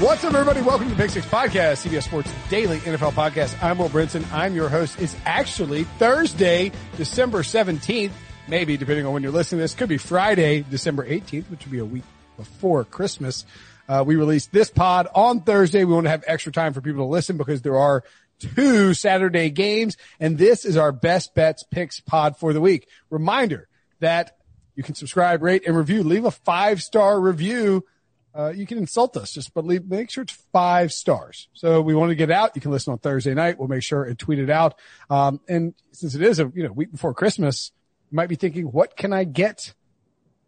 What's up, everybody? Welcome to the Pick Six Podcast, CBS Sports Daily NFL Podcast. I'm Will Brinson. I'm your host. It's actually Thursday, December 17th, maybe depending on when you're listening to this. Could be Friday, December 18th, which would be a week before Christmas. Uh, we released this pod on Thursday. We want to have extra time for people to listen because there are two Saturday games, and this is our best bets picks pod for the week. Reminder that you can subscribe, rate, and review. Leave a five star review uh, you can insult us, just but leave, make sure it's five stars. So we want to get out. You can listen on Thursday night. We'll make sure and tweet it out. Um, and since it is a you know week before Christmas, you might be thinking, what can I get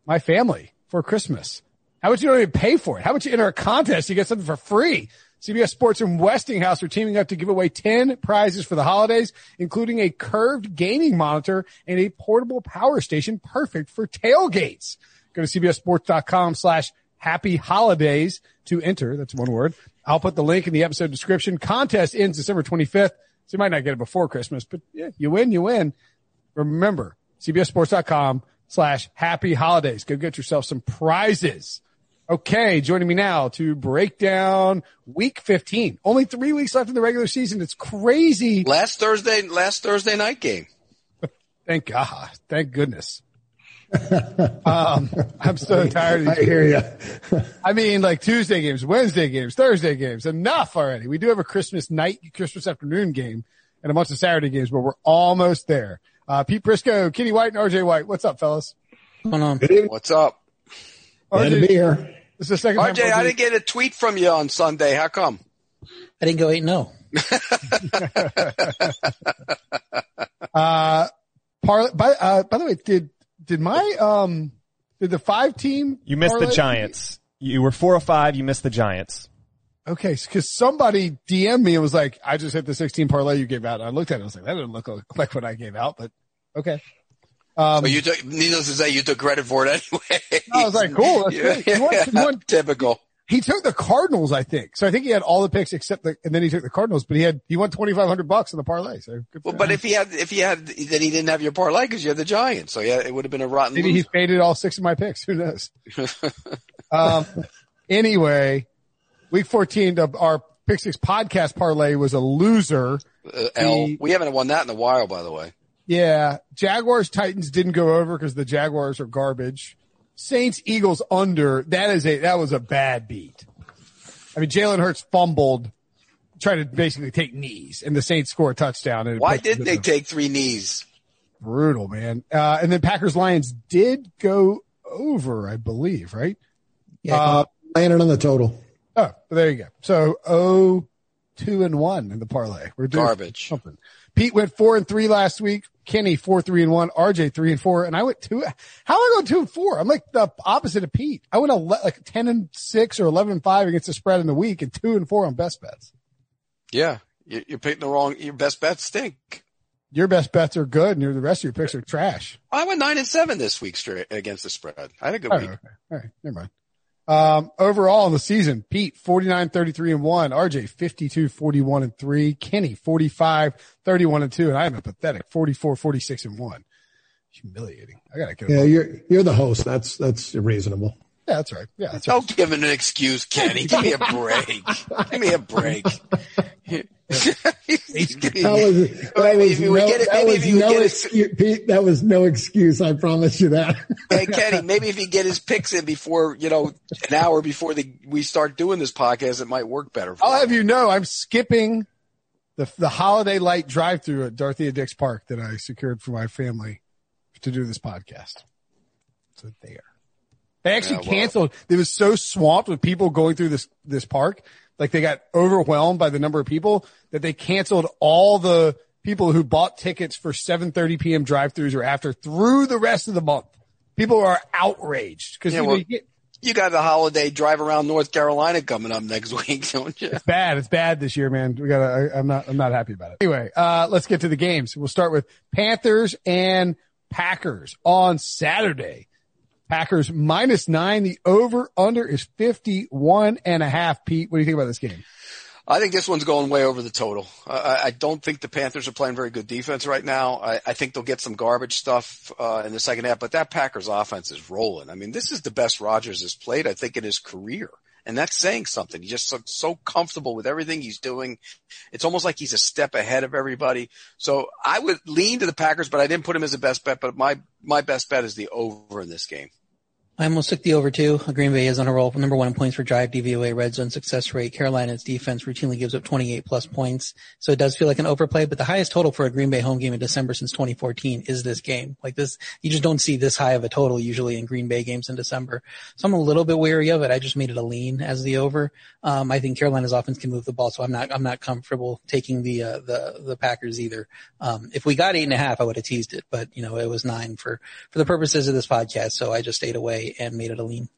my family for Christmas? How much you don't even pay for it? How much you enter a contest? You get something for free. CBS Sports and Westinghouse are teaming up to give away 10 prizes for the holidays, including a curved gaming monitor and a portable power station perfect for tailgates. Go to cbssports.com slash happy holidays to enter. That's one word. I'll put the link in the episode description. Contest ends December 25th. So you might not get it before Christmas, but yeah, you win, you win. Remember, cbssports.com slash happy holidays. Go get yourself some prizes. Okay. Joining me now to break down week 15. Only three weeks left in the regular season. It's crazy. Last Thursday, last Thursday night game. Thank God. Thank goodness. um, I'm so tired. I hear you. I mean, like Tuesday games, Wednesday games, Thursday games. Enough already. We do have a Christmas night, Christmas afternoon game, and a bunch of Saturday games, but we're almost there. Uh, Pete Prisco, Kenny White, and RJ White. What's up, fellas? What's on? What's up? Glad to be here. This is the second RJ, time. I didn't get a tweet from you on Sunday. How come? I didn't go eight no. uh, par- by, uh, by the way, did did my um did the five team You missed the parlay- Giants. You were four or five. You missed the Giants. Okay, because somebody DM'd me and was like, "I just hit the 16 parlay you gave out." And I looked at it, and I was like, "That didn't look like what I gave out," but okay. Um, But you took, needless to say, you took credit for it anyway. I was like, "Cool, that's Yeah, great." He won- he won- typical. He took the Cardinals, I think. So I think he had all the picks except the, and then he took the Cardinals, but he had he won 2,500 bucks in the parlay. So good Well, but if he had, if he had, then he didn't have your parlay because you had the Giants. So yeah, it would have been a rotten. maybe he faded all six of my picks. Who knows? um, anyway, week 14 of our pick six podcast parlay was a loser. Uh, L. the- We haven't won that in a while, by the way. Yeah. Jaguars Titans didn't go over because the Jaguars are garbage. Saints Eagles under. That is a that was a bad beat. I mean, Jalen Hurts fumbled, tried to basically take knees, and the Saints score a touchdown. And Why didn't they take three knees? brutal, man? Uh, and then Packers Lions did go over, I believe, right? Yeah, Uh, Landed on the total. Oh, there you go. So oh, two and one in the parlay. We're doing Garbage. something. Pete went four and three last week. Kenny four, three and one. RJ three and four. And I went two. How am I going two and four? I'm like the opposite of Pete. I went like ten and six or eleven and five against the spread in the week, and two and four on best bets. Yeah, you- you're picking the wrong. Your best bets stink. Your best bets are good, and your, the rest of your picks are trash. I went nine and seven this week straight against the spread. I had a good Oh, week. okay. All right. Never mind. Um, overall in the season, Pete 49, 33 and one, RJ 52, 41 and three, Kenny 45, 31 and two, and I am a pathetic 44, 46 and one. Humiliating. I gotta go. Yeah, you're you're the host. That's that's reasonable. Yeah, that's right. Yeah, that's right. Don't give him an excuse, Kenny. Give me a break. give me a break. He's getting- That was, that was if we no, get it- that maybe was you no get his- excuse, Pete, that was no excuse. I promise you that. hey Kenny, maybe if he get his picks in before you know an hour before the, we start doing this podcast, it might work better. For I'll him. have you know I'm skipping the the holiday light drive through at Dorothea Dix Park that I secured for my family to do this podcast. So there. They actually Yeah, well- canceled. It was so swamped with people going through this this park, like they got overwhelmed by the number of people that they canceled all the people who bought tickets for 7:30 p.m. drive-throughs or after through the rest of the month. People are outraged because Yeah, you well- you You got the holiday drive around North Carolina coming up next week, don't you? It's bad. It's bad this year, man. We gotta, I, I'm not, I'm not happy about it. Anyway, uh, let's get to the games. We'll start with Panthers and Packers on Saturday. Packers minus nine. The over under is 51 and a half. Pete, what do you think about this game? I think this one's going way over the total. I, I don't think the Panthers are playing very good defense right now. I, I think they'll get some garbage stuff uh, in the second half, but that Packers offense is rolling. I mean, this is the best Rodgers has played, I think, in his career. And that's saying something. He's just so, so comfortable with everything he's doing. It's almost like he's a step ahead of everybody. So I would lean to the Packers, but I didn't put him as a best bet. But my, my best bet is the over in this game. I almost took the over two. Green Bay is on a roll. Number one in points for drive, DVOA, red zone success rate. Carolina's defense routinely gives up 28 plus points. So it does feel like an overplay, but the highest total for a Green Bay home game in December since 2014 is this game. Like this, you just don't see this high of a total usually in Green Bay games in December. So I'm a little bit wary of it. I just made it a lean as the over. Um, I think Carolina's offense can move the ball, so I'm not, I'm not comfortable taking the, uh, the, the Packers either. Um, if we got eight and a half, I would have teased it, but you know, it was nine for, for the purposes of this podcast. So I just stayed away and made it a lean.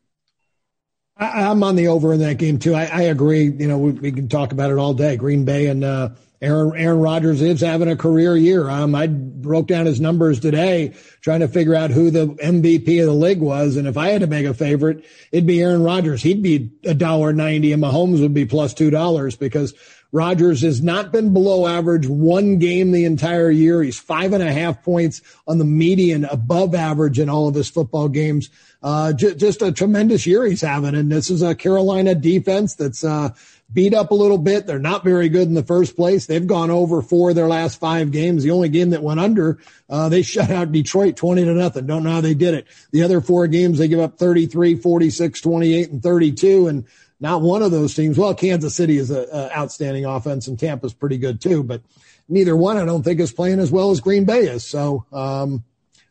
I, I'm on the over in that game too. I, I agree. You know, we, we can talk about it all day. Green Bay and uh, Aaron Aaron Rodgers is having a career year. Um, I broke down his numbers today, trying to figure out who the MVP of the league was, and if I had to make a favorite, it'd be Aaron Rodgers. He'd be a dollar ninety, and Mahomes would be plus two dollars because Rodgers has not been below average one game the entire year. He's five and a half points on the median above average in all of his football games. Uh, j- just a tremendous year he's having. And this is a Carolina defense that's, uh, beat up a little bit. They're not very good in the first place. They've gone over four of their last five games. The only game that went under, uh, they shut out Detroit 20 to nothing. Don't know how they did it. The other four games, they give up 33, 46, 28, and 32. And not one of those teams. Well, Kansas City is a, a outstanding offense and Tampa's pretty good too, but neither one I don't think is playing as well as Green Bay is. So, um,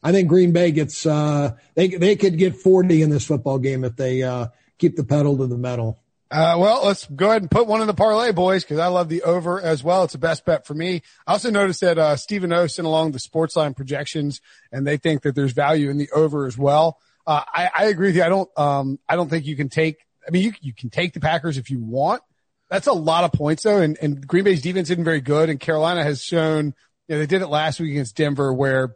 I think Green Bay gets, uh, they, they could get 40 in this football game if they, uh, keep the pedal to the metal. Uh, well, let's go ahead and put one in the parlay, boys, because I love the over as well. It's the best bet for me. I also noticed that uh, Stephen O sent along the sports line projections, and they think that there's value in the over as well. Uh, I, I agree with you. I don't, um, I don't think you can take. I mean, you you can take the Packers if you want. That's a lot of points though, and, and Green Bay's defense isn't very good, and Carolina has shown. You know, they did it last week against Denver, where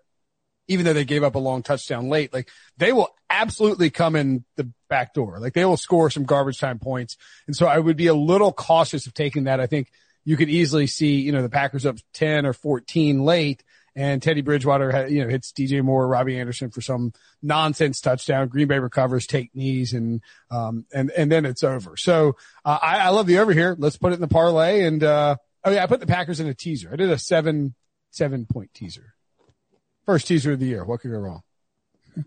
even though they gave up a long touchdown late, like they will absolutely come in the back door. Like they will score some garbage time points. And so I would be a little cautious of taking that. I think you could easily see, you know, the Packers up 10 or 14 late and Teddy Bridgewater, had, you know, hits DJ Moore, Robbie Anderson for some nonsense touchdown. Green Bay recovers, take knees and, um, and, and then it's over. So, uh, I, I love the over here. Let's put it in the parlay. And, uh, oh yeah, I put the Packers in a teaser. I did a seven, seven point teaser. First teaser of the year. What could go wrong?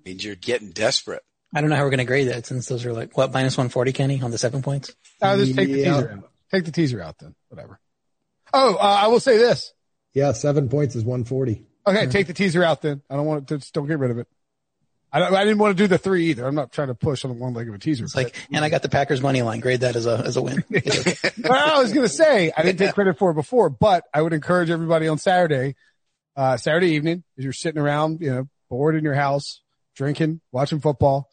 Means you're getting desperate. I don't know how we're going to grade that since those are like what minus 140 Kenny on the seven points. I'll just take the Yeah. teaser out. Take the teaser out then. Whatever. Oh, uh, I will say this. Yeah, seven points is 140. Okay, take the teaser out then. I don't want to, just don't get rid of it. I, don't, I didn't want to do the three either. I'm not trying to push on the one leg of a teaser. It's like, and I got the Packers money line. Grade that as a as a win. well, I was going to say I didn't take credit for it before, but I would encourage everybody on Saturday, uh, Saturday evening, as you're sitting around, you know, bored in your house, drinking, watching football,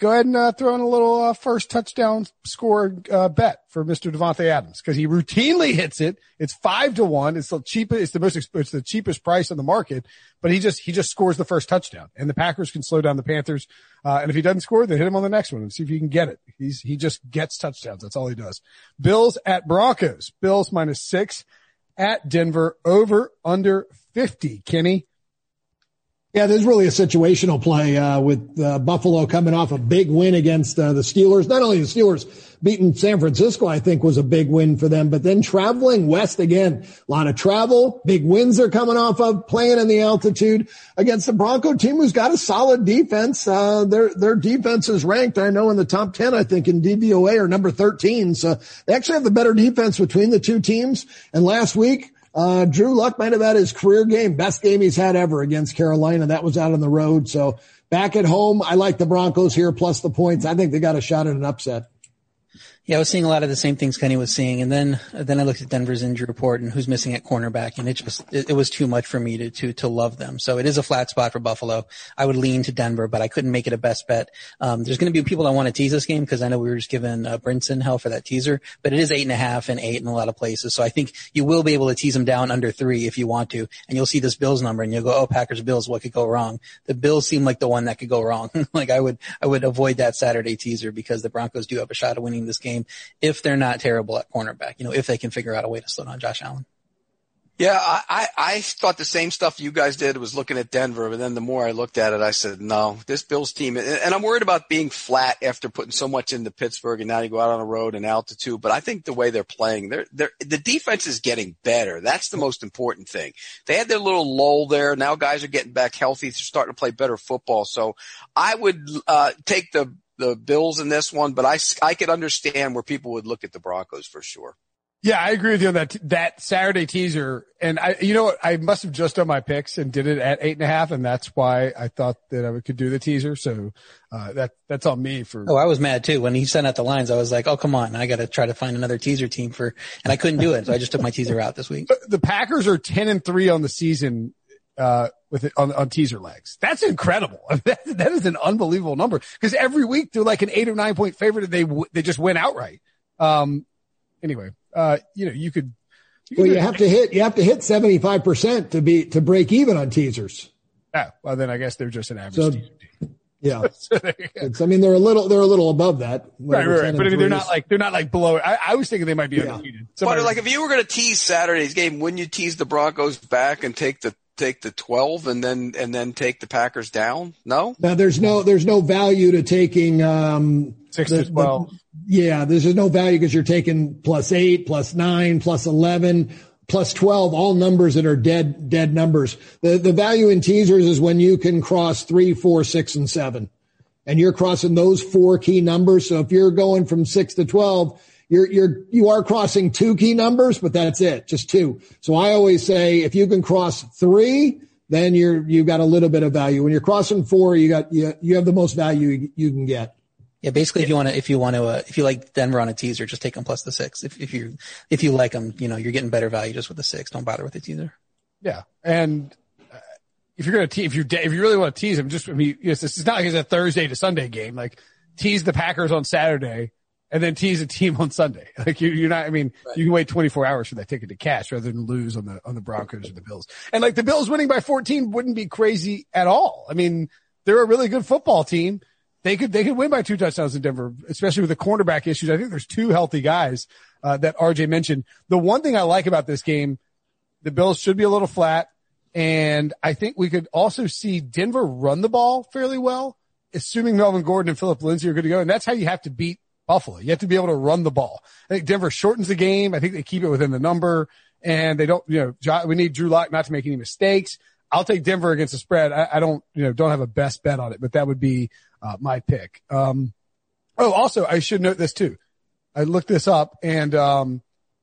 go ahead and uh, throw in a little uh, first touchdown score uh, bet for Mr. Davante Adams because he routinely hits it. It's five to one. It's the cheapest. It's the most. It's the cheapest price on the market. But he just he just scores the first touchdown, and the Packers can slow down the Panthers. Uh, and if he doesn't score, then hit him on the next one and see if you can get it. He's he just gets touchdowns. That's all he does. Bills at Broncos. Bills minus six at Denver. Over under fifty. Kenny. Yeah, there's really a situational play uh, with uh, Buffalo coming off a big win against uh, the Steelers. Not only the Steelers beating San Francisco, I think was a big win for them, but then traveling west again, a lot of travel, big wins they're coming off of, playing in the altitude against the Bronco team who's got a solid defense. Uh, their their defense is ranked, I know, in the top ten, I think, in DVOA or number thirteen. So they actually have the better defense between the two teams. And last week uh, Drew Lock might have had his career game, best game he's had ever against Carolina. That was out on the road. So back at home, I like the Broncos here plus the points. I think they got a shot at an upset. Yeah, I was seeing a lot of the same things Kenny was seeing, and then then I looked at Denver's injury report and who's missing at cornerback, and it just it, it, was too much for me to to to love them. So it is a flat spot for Buffalo. I would lean to Denver, but I couldn't make it a best bet. Um, there's going to be people that want to tease this game because I know we were just giving uh, Brinson hell for that teaser, but it is eight and a half and eight in a lot of places. So I think you will be able to tease them down under three if you want to, and you'll see this Bills number and you'll go, oh Packers Bills, what could go wrong? The Bills seem like the one that could go wrong. like I would I would avoid that Saturday teaser because the Broncos do have a shot of winning this game if they're not terrible at cornerback, you know, if they can figure out a way to slow down Josh Allen. Yeah, I, I thought the same stuff you guys did was looking at Denver, but then the more I looked at it, I said, no, this Bills team, and I'm worried about being flat after putting so much into Pittsburgh and now you go out on the road and altitude, but I think the way they're playing, they're, they're, the defense is getting better. That's the most important thing. They had their little lull there. Now guys are getting back healthy. They're starting to play better football. So I would, uh, take the, the Bills in this one, but I, I could understand where people would look at the Broncos for sure. Yeah, I agree with you on that, that Saturday teaser. And I, you know what? I must have just done my picks and did it at eight and a half. And that's why I thought that I could do the teaser. So, uh, that, that's on me for. Oh, I was mad too. When he sent out the lines, I was like, Oh, come on. I got to try to find another teaser team for, and I couldn't do it. So I just took my teaser out this week. The Packers are 10 and three on the season uh, with it on, on teaser legs. That's incredible. that, that is an unbelievable number because every week they're like an eight or nine point favorite and they, they just win outright. Um, anyway, uh, you know, you could. You well, you have to hit, you have to hit 75% to be, to break even on teasers. Yeah. Well, then I guess they're just an average so, teaser team. Yeah. so I mean, they're a little, they're a little above that. Right, right, right. But I mean, they're not like, they're not like below. I, I was thinking they might be yeah. undefeated. Somebody but like, if you were going to tease Saturday's game, wouldn't you tease the Broncos back and take the take the 12 and then and then take the Packers down? No? Now there's no there's no value to taking um 6 the, to 12. The, yeah, there's no value because you're taking plus 8, plus 9, plus 11, plus 12, all numbers that are dead dead numbers. The the value in teasers is when you can cross three, four, six, and 7. And you're crossing those four key numbers. So if you're going from 6 to 12, you're, you're, you are crossing two key numbers, but that's it, just two. So I always say if you can cross three, then you're, you got a little bit of value. When you're crossing four, you got, you, you have the most value you, you can get. Yeah, basically, if you want to, if you want to, uh, if you like Denver on a teaser, just take them plus the six. If if you if you like them, you know, you're getting better value just with the six. Don't bother with the teaser. Yeah, and uh, if you're gonna te- if you if you really want to tease them, just I mean, yes, this is not like it's a Thursday to Sunday game. Like tease the Packers on Saturday and then tease a team on Sunday. Like you, are not, I mean, right. you can wait 24 hours for that ticket to cash rather than lose on the, on the Broncos or the Bills. And like the Bills winning by 14 wouldn't be crazy at all. I mean, they're a really good football team. They could, they could win by two touchdowns in Denver, especially with the cornerback issues. I think there's two healthy guys, uh, that RJ mentioned. The one thing I like about this game, the Bills should be a little flat. And I think we could also see Denver run the ball fairly well, assuming Melvin Gordon and Phillip Lindsay are good to go. And that's how you have to beat Buffalo. You have to be able to run the ball. I think Denver shortens the game. I think they keep it within the number and they don't, you know, we need Drew Lock not to make any mistakes. I'll take Denver against the spread. I, I don't, you know, don't have a best bet on it, but that would be uh, my pick. Um, oh, also I should note this too. I looked this up and, um,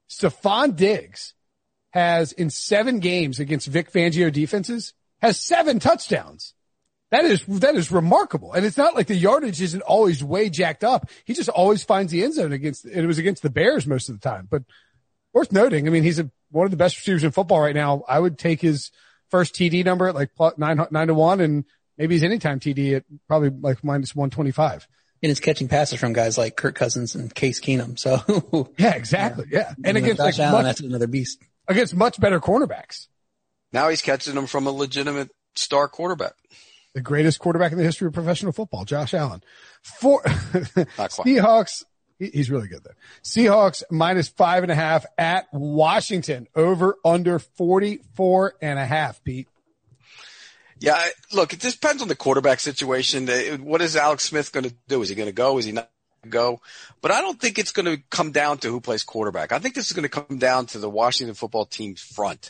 Stefon Diggs has in seven games against Vic Fangio defenses has seven touchdowns. That is, that is remarkable. And it's not like the yardage isn't always way jacked up. He just always finds the end zone against, and it was against the Bears most of the time, but worth noting. I mean, he's a, one of the best receivers in football right now. I would take his first TD number at like nine, nine to one and maybe his anytime TD at probably like minus 125 and it's catching passes from guys like Kirk Cousins and Case Keenum. So yeah, exactly. Yeah. And, and against like Allen, much, that's another beast against much better cornerbacks. Now he's catching them from a legitimate star quarterback the greatest quarterback in the history of professional football, Josh Allen. For Seahawks, he's really good though. Seahawks minus five and a half at Washington over under 44 and a half, Pete. Yeah, look, it just depends on the quarterback situation. What is Alex Smith going to do? Is he going to go? Is he not? going to go. But I don't think it's going to come down to who plays quarterback. I think this is going to come down to the Washington football team's front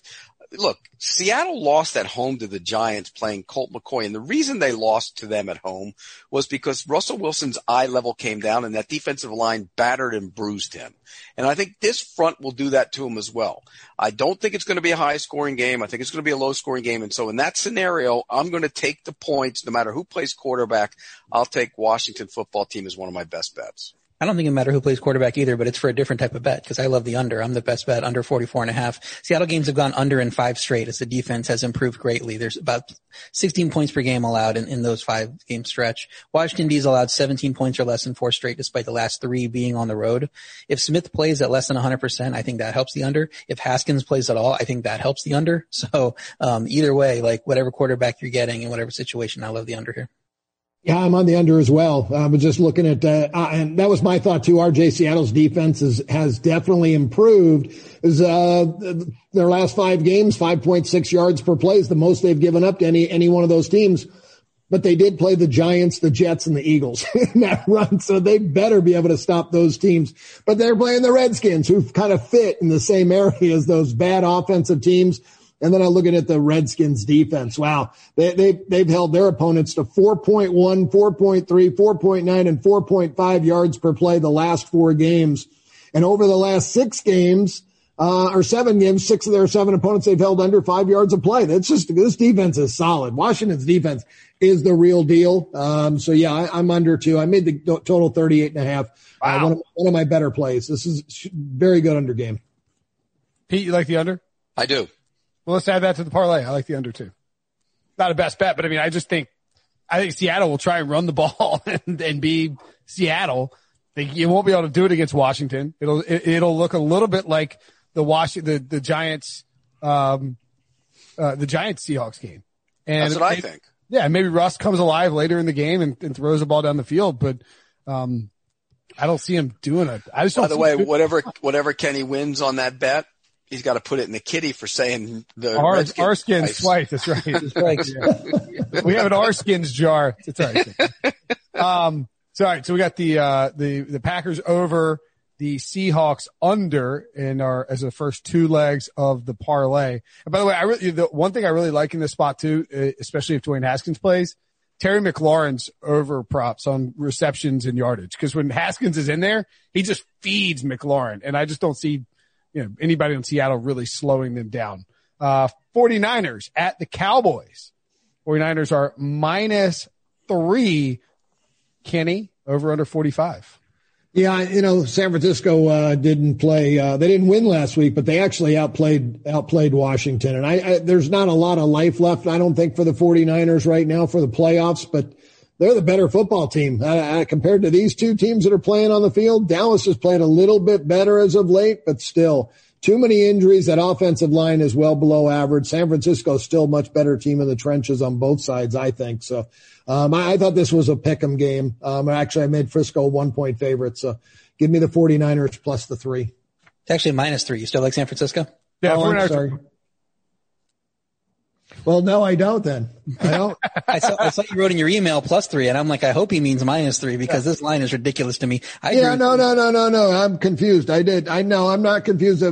look, Seattle lost at home to the Giants playing Colt McCoy. And the reason they lost to them at home was because Russell Wilson's eye level came down and that defensive line battered and bruised him. And I think this front will do that to him as well. I don't think it's going to be a high scoring game. I think it's going to be a low scoring game. And so in that scenario, I'm going to take the points no matter who plays quarterback. I'll take Washington football team as one of my best bets. I don't think it matter who plays quarterback either, but it's for a different type of bet because I love the under. I'm the best bet under 44 and a half. Seattle games have gone under in five straight as the defense has improved greatly. There's about 16 points per game allowed in, in those five game stretch. Washington D's allowed 17 points or less in four straight despite the last three being on the road. If Smith plays at less than 100%, I think that helps the under. If Haskins plays at all, I think that helps the under. So, um, either way, like whatever quarterback you're getting in whatever situation, I love the under here. Yeah, I'm on the under as well. I was just looking at, uh, uh and that was my thought too. RJ Seattle's defense is, has definitely improved. Is uh, their last five games, 5.6 yards per play is the most they've given up to any any one of those teams. But they did play the Giants, the Jets, and the Eagles in that run, so they better be able to stop those teams. But they're playing the Redskins, who kind of fit in the same area as those bad offensive teams and then I look looking at the Redskins defense. Wow. They, they, they've held their opponents to 4.1, 4.3, 4.9, and 4.5 yards per play the last four games. And over the last six games, uh, or seven games, six of their seven opponents they've held under five yards of play. That's just, this defense is solid. Washington's defense is the real deal. Um, so yeah, I, am under two. I made the total 38 and a half. Wow. Uh, one, of, one of my better plays. This is very good under game. Pete, you like the under? I do. Well, let's add that to the parlay. I like the under too. Not a best bet, but I mean, I just think, I think Seattle will try and run the ball and, and be Seattle. They, you won't be able to do it against Washington. It'll, it, will look a little bit like the Washington, the, the Giants, um, uh, the Giants Seahawks game. And That's what I think. Yeah, maybe Russ comes alive later in the game and, and throws the ball down the field, but, um, I don't see him doing it. I just By the way, whatever, whatever Kenny wins on that bet, he's got to put it in the kitty for saying the our, our skins twice. That's right. That's right. Yeah. we have an our skins jar. It's all right. Um, so all right. So we got the uh, the the Packers over the Seahawks under in our as the first two legs of the parlay. And by the way, I really the one thing I really like in this spot too, uh, especially if Dwayne Haskins plays. Terry McLaurin's over props on receptions and yardage because when Haskins is in there, he just feeds McLaurin, and I just don't see you know, anybody in Seattle really slowing them down. Uh, 49ers at the Cowboys. 49ers are minus three. Kenny over under 45. Yeah, you know, San Francisco uh, didn't play. Uh, they didn't win last week, but they actually outplayed outplayed Washington. And I, I, there's not a lot of life left, I don't think, for the 49ers right now for the playoffs. But they're the better football team uh, compared to these two teams that are playing on the field. Dallas has played a little bit better as of late, but still too many injuries. That offensive line is well below average. San Francisco is still much better team in the trenches on both sides, I think. So, um, I, I, thought this was a pick'em game. Um, actually, I made Frisco one point favorite. So give me the 49ers plus the three. It's actually minus three. You still like San Francisco? Yeah, oh, I'm sorry. Well, no, I don't then. I don't. I, saw, I, saw, you wrote in your email plus three and I'm like, I hope he means minus three because this line is ridiculous to me. I yeah, no, no, no, no, no. I'm confused. I did. I know I'm not confused.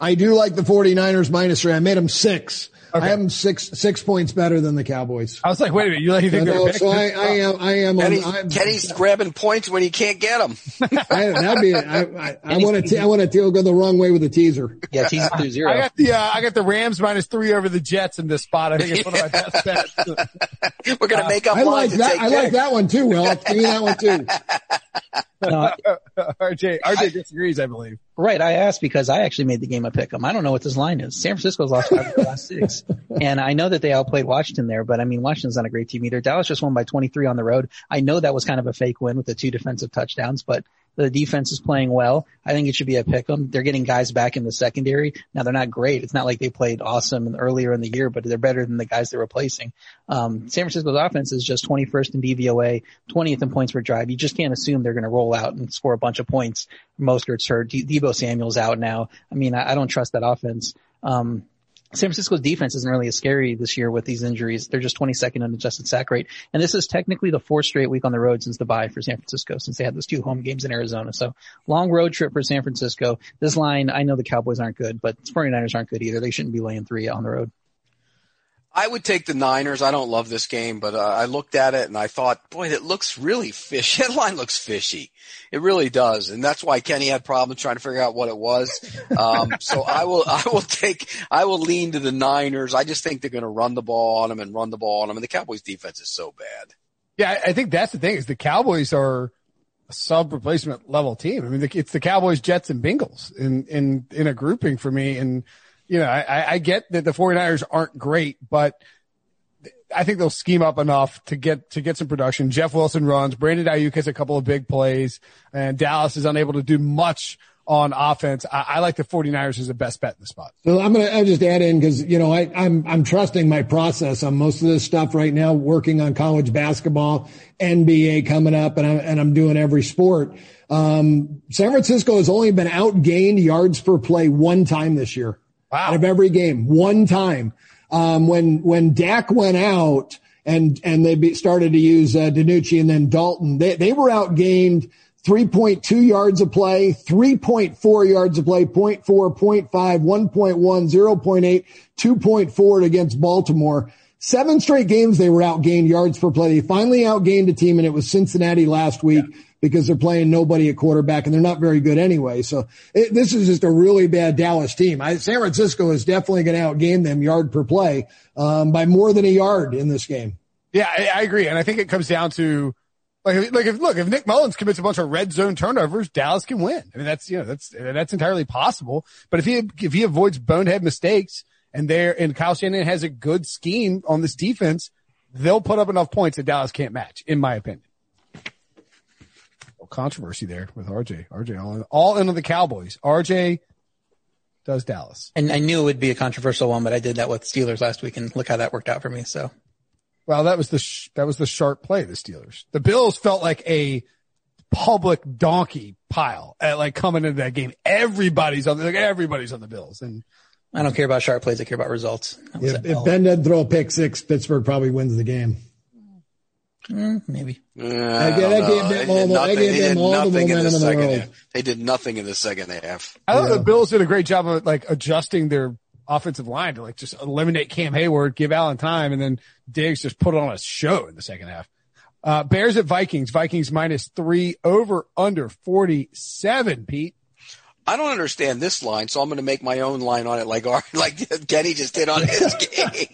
I do like the 49ers minus three. I made them six. Okay. I am six six points better than the Cowboys. I was like, wait a minute, you, you think no, they're so I, I, am I am Kenny's, on, Kenny's grabbing points when he can't get them. I, that'd be I, I, I want to I want to go the wrong way with the teaser. Yeah, teaser through zero. I got the uh, I got the Rams minus three over the Jets in this spot. I think it's one of my best bets. We're gonna uh, make up. I like that. I like that one too. Will give me that one too. No, RJ RJ disagrees, I believe. Right. I asked because I actually made the game a pick 'em. I don't know what this line is. San Francisco's lost five of the last six. And I know that they outplayed Washington there, but I mean, Washington's not a great team either. Dallas just won by 23 on the road. I know that was kind of a fake win with the two defensive touchdowns, but the defense is playing well. I think it should be a pick 'em. They're getting guys back in the secondary. Now they're not great. It's not like they played awesome earlier in the year, but they're better than the guys they're replacing. Um, San Francisco's offense is just 21st in DVOA, 20th in points per drive. You just can't assume they're going to roll out and score a bunch of points. Mostert's hurt. De- Deebo Samuel's out now. I mean, I, I don't trust that offense. Um, San Francisco's defense isn't really as scary this year with these injuries. They're just 22nd in adjusted sack rate. And this is technically the fourth straight week on the road since the bye for San Francisco, since they had those two home games in Arizona. So long road trip for San Francisco. This line, I know the Cowboys aren't good, but 49ers aren't good either. They shouldn't be laying three on the road. I would take the Niners. I don't love this game, but uh, I looked at it and I thought, boy, that looks really fishy. That line looks fishy. It really does, and that's why Kenny had problems trying to figure out what it was. Um, so I will, I will take, I will lean to the Niners. I just think they're going to run the ball on them and run the ball on them, and the Cowboys' defense is so bad. Yeah, I think that's the thing is the Cowboys are a sub replacement level team. I mean, it's the Cowboys, Jets, and Bengals in in in a grouping for me, and you know, I, I get that the 49ers aren't great, but I think they'll scheme up enough to get, to get some production. Jeff Wilson runs. Brandon Aiyuk has a couple of big plays and Dallas is unable to do much on offense. I, I like the 49ers as the best bet in the spot. So I'm going to I'll just add in because, you know, I, I'm, I'm trusting my process on most of this stuff right now, working on college basketball, NBA coming up and I'm, and I'm doing every sport. Um, San Francisco has only been outgained yards per play one time this year. Wow. Out of every game, one time. Um, when, when Dak went out and, and they be, started to use, uh, DiNucci and then Dalton, they, they were outgained 3.2 yards a play, 3.4 yards a play, 0.4, 0.5, 1.1, 0.8, 2.4 against Baltimore. Seven straight games they were outgained yards per play. They finally outgained a team and it was Cincinnati last week. Yeah because they're playing nobody at quarterback and they're not very good anyway. So it, this is just a really bad Dallas team. I, San Francisco is definitely going to outgame them yard per play um, by more than a yard in this game. Yeah, I, I, agree, and I think it comes down to like, like if look if Nick Mullens commits a bunch of red zone turnovers, Dallas can win. I mean that's you know that's that's entirely possible. But if he if he avoids bonehead mistakes and there and Kyle Shanahan has a good scheme on this defense, they'll put up enough points that Dallas can't match, in my opinion controversy there with RJ. RJ all in, all into the Cowboys. RJ does Dallas. And I knew it would be a controversial one, but I did that with Steelers last week and look how that worked out for me. So. Well, that was the, sh- that was the sharp play, the Steelers. The Bills felt like a public donkey pile at like coming into that game. Everybody's on the, like everybody's on the Bills and I don't care about sharp plays. I care about results. If, if Ben doesn't throw a pick six, Pittsburgh probably wins the game. Mm, maybe. Uh, I, gave them all, the, I gave them all the momentum in the, in the world. Half. They did nothing in the second half. I thought yeah. the Bills did a great job of like adjusting their offensive line to like just eliminate Cam Hayward, give Allen time, and then Diggs just put on a show in the second half. Uh, Bears at Vikings. Vikings minus three over under 47, Pete. I don't understand this line, so I'm going to make my own line on it, like like Kenny just did on his game.